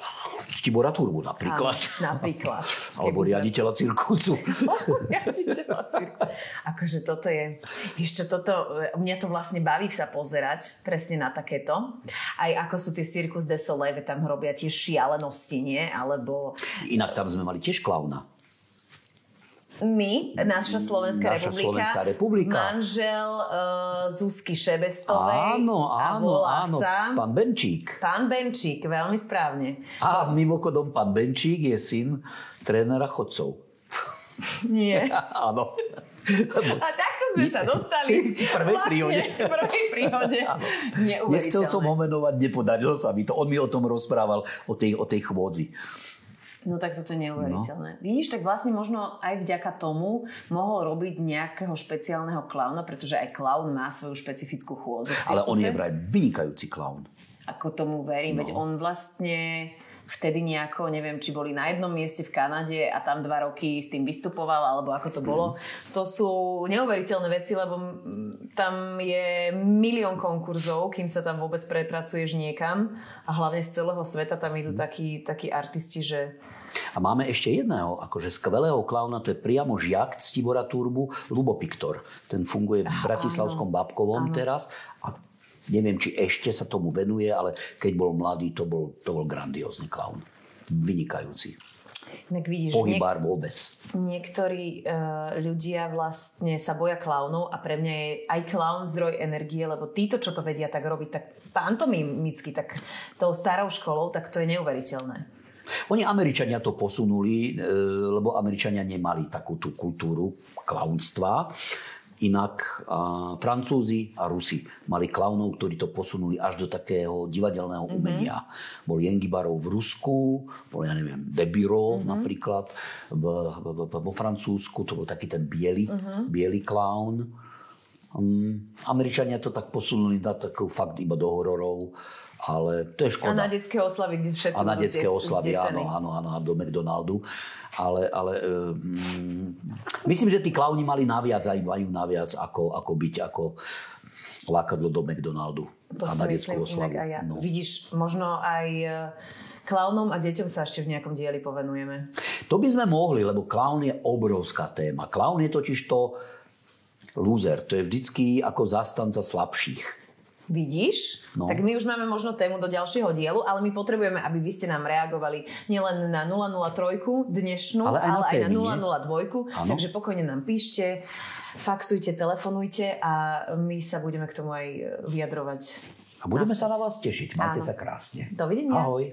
[SPEAKER 2] Tak Stibora Turbu napríklad.
[SPEAKER 1] Áno, napríklad.
[SPEAKER 2] Alebo riaditeľa cirkusu.
[SPEAKER 1] riaditeľa cirku. Akože toto je, vieš čo, toto, mňa to vlastne baví sa pozerať presne na takéto. Aj ako sú tie Circus de Soleil, tam robia tiež šialenosti, nie? Alebo
[SPEAKER 2] Inak tam sme mali tiež klauna.
[SPEAKER 1] My, naša Slovenská
[SPEAKER 2] Naša
[SPEAKER 1] republika,
[SPEAKER 2] Slovenská republika.
[SPEAKER 1] manžel uh, Zuzky Šebestovej
[SPEAKER 2] Áno,
[SPEAKER 1] a
[SPEAKER 2] áno,
[SPEAKER 1] volá
[SPEAKER 2] áno.
[SPEAKER 1] sa
[SPEAKER 2] Pán Benčík.
[SPEAKER 1] pán Benčík, veľmi správne.
[SPEAKER 2] A mimochodom, pán Benčík je syn trénera chodcov.
[SPEAKER 1] Nie.
[SPEAKER 2] Áno.
[SPEAKER 1] A takto sme sa dostali
[SPEAKER 2] v prvej
[SPEAKER 1] vlastne
[SPEAKER 2] príhode.
[SPEAKER 1] v prvej príhode.
[SPEAKER 2] Nechcel som ho menovať, nepodarilo sa mi to. On mi o tom rozprával, o tej, o tej chôdzi.
[SPEAKER 1] No tak toto je neuveriteľné. No. Vidíš, tak vlastne možno aj vďaka tomu mohol robiť nejakého špeciálneho klauna, pretože aj klaun má svoju špecifickú chôdzu.
[SPEAKER 2] Ale on je vraj vynikajúci klaun.
[SPEAKER 1] Ako tomu verím, no. veď on vlastne vtedy nejako, neviem, či boli na jednom mieste v Kanade a tam dva roky s tým vystupoval, alebo ako to bolo. To sú neuveriteľné veci, lebo mm, tam je milión konkurzov, kým sa tam vôbec prepracuješ niekam a hlavne z celého sveta tam idú takí, takí artisti, že
[SPEAKER 2] A máme ešte jedného, akože skvelého klauna, to je priamo žiak z Tibora Turbu, Lubo Piktor. Ten funguje v Bratislavskom Babkovom teraz a neviem, či ešte sa tomu venuje, ale keď bol mladý, to bol, to bol grandiózny klaun. Vynikajúci.
[SPEAKER 1] inak vidíš, niek-
[SPEAKER 2] Pohybár vôbec.
[SPEAKER 1] niektorí uh, ľudia vlastne sa boja klaunov a pre mňa je aj klaun zdroj energie, lebo títo, čo to vedia tak robiť, tak pantomimicky, tak tou starou školou, tak to je neuveriteľné.
[SPEAKER 2] Oni Američania to posunuli, e, lebo Američania nemali takú tú kultúru klaunstva. Inak a, Francúzi a Rusi mali klaunov, ktorí to posunuli až do takého divadelného umenia. Mm-hmm. Bol Jengibarov v Rusku, bol, ja neviem, Debirov mm-hmm. napríklad v, v, v, vo Francúzsku, to bol taký ten biely, mm-hmm. biely klaun. Um, Američania to tak posunuli na takú fakt iba do hororov, ale to je
[SPEAKER 1] A
[SPEAKER 2] škoda.
[SPEAKER 1] na detské oslavy, kde všetci
[SPEAKER 2] A na detské
[SPEAKER 1] zdes-
[SPEAKER 2] oslavy,
[SPEAKER 1] zdesení.
[SPEAKER 2] áno, áno, áno, a do McDonaldu. Ale, ale um, myslím, že tí klauni mali naviac, aj majú naviac, ako, ako byť ako lákadlo do McDonaldu.
[SPEAKER 1] To
[SPEAKER 2] a
[SPEAKER 1] si
[SPEAKER 2] na
[SPEAKER 1] myslím
[SPEAKER 2] oslavu.
[SPEAKER 1] inak aj ja.
[SPEAKER 2] No.
[SPEAKER 1] Vidíš, možno aj e, klaunom a deťom sa ešte v nejakom dieli povenujeme.
[SPEAKER 2] To by sme mohli, lebo klaun je obrovská téma. Klaun je totiž to loser. To je vždycky ako zastanca slabších.
[SPEAKER 1] Vidíš?
[SPEAKER 2] No.
[SPEAKER 1] Tak my už máme možno tému do ďalšieho dielu, ale my potrebujeme, aby vy ste nám reagovali nielen na 003 dnešnú,
[SPEAKER 2] Ale aj na
[SPEAKER 1] ale aj na
[SPEAKER 2] nie?
[SPEAKER 1] 002.
[SPEAKER 2] Áno.
[SPEAKER 1] Takže pokojne nám píšte, faxujte, telefonujte a my sa budeme k tomu aj vyjadrovať.
[SPEAKER 2] A budeme
[SPEAKER 1] Naspäť.
[SPEAKER 2] sa na vás tešiť. Majte
[SPEAKER 1] Áno.
[SPEAKER 2] sa krásne.
[SPEAKER 1] Dovidenia.
[SPEAKER 2] Ahoj.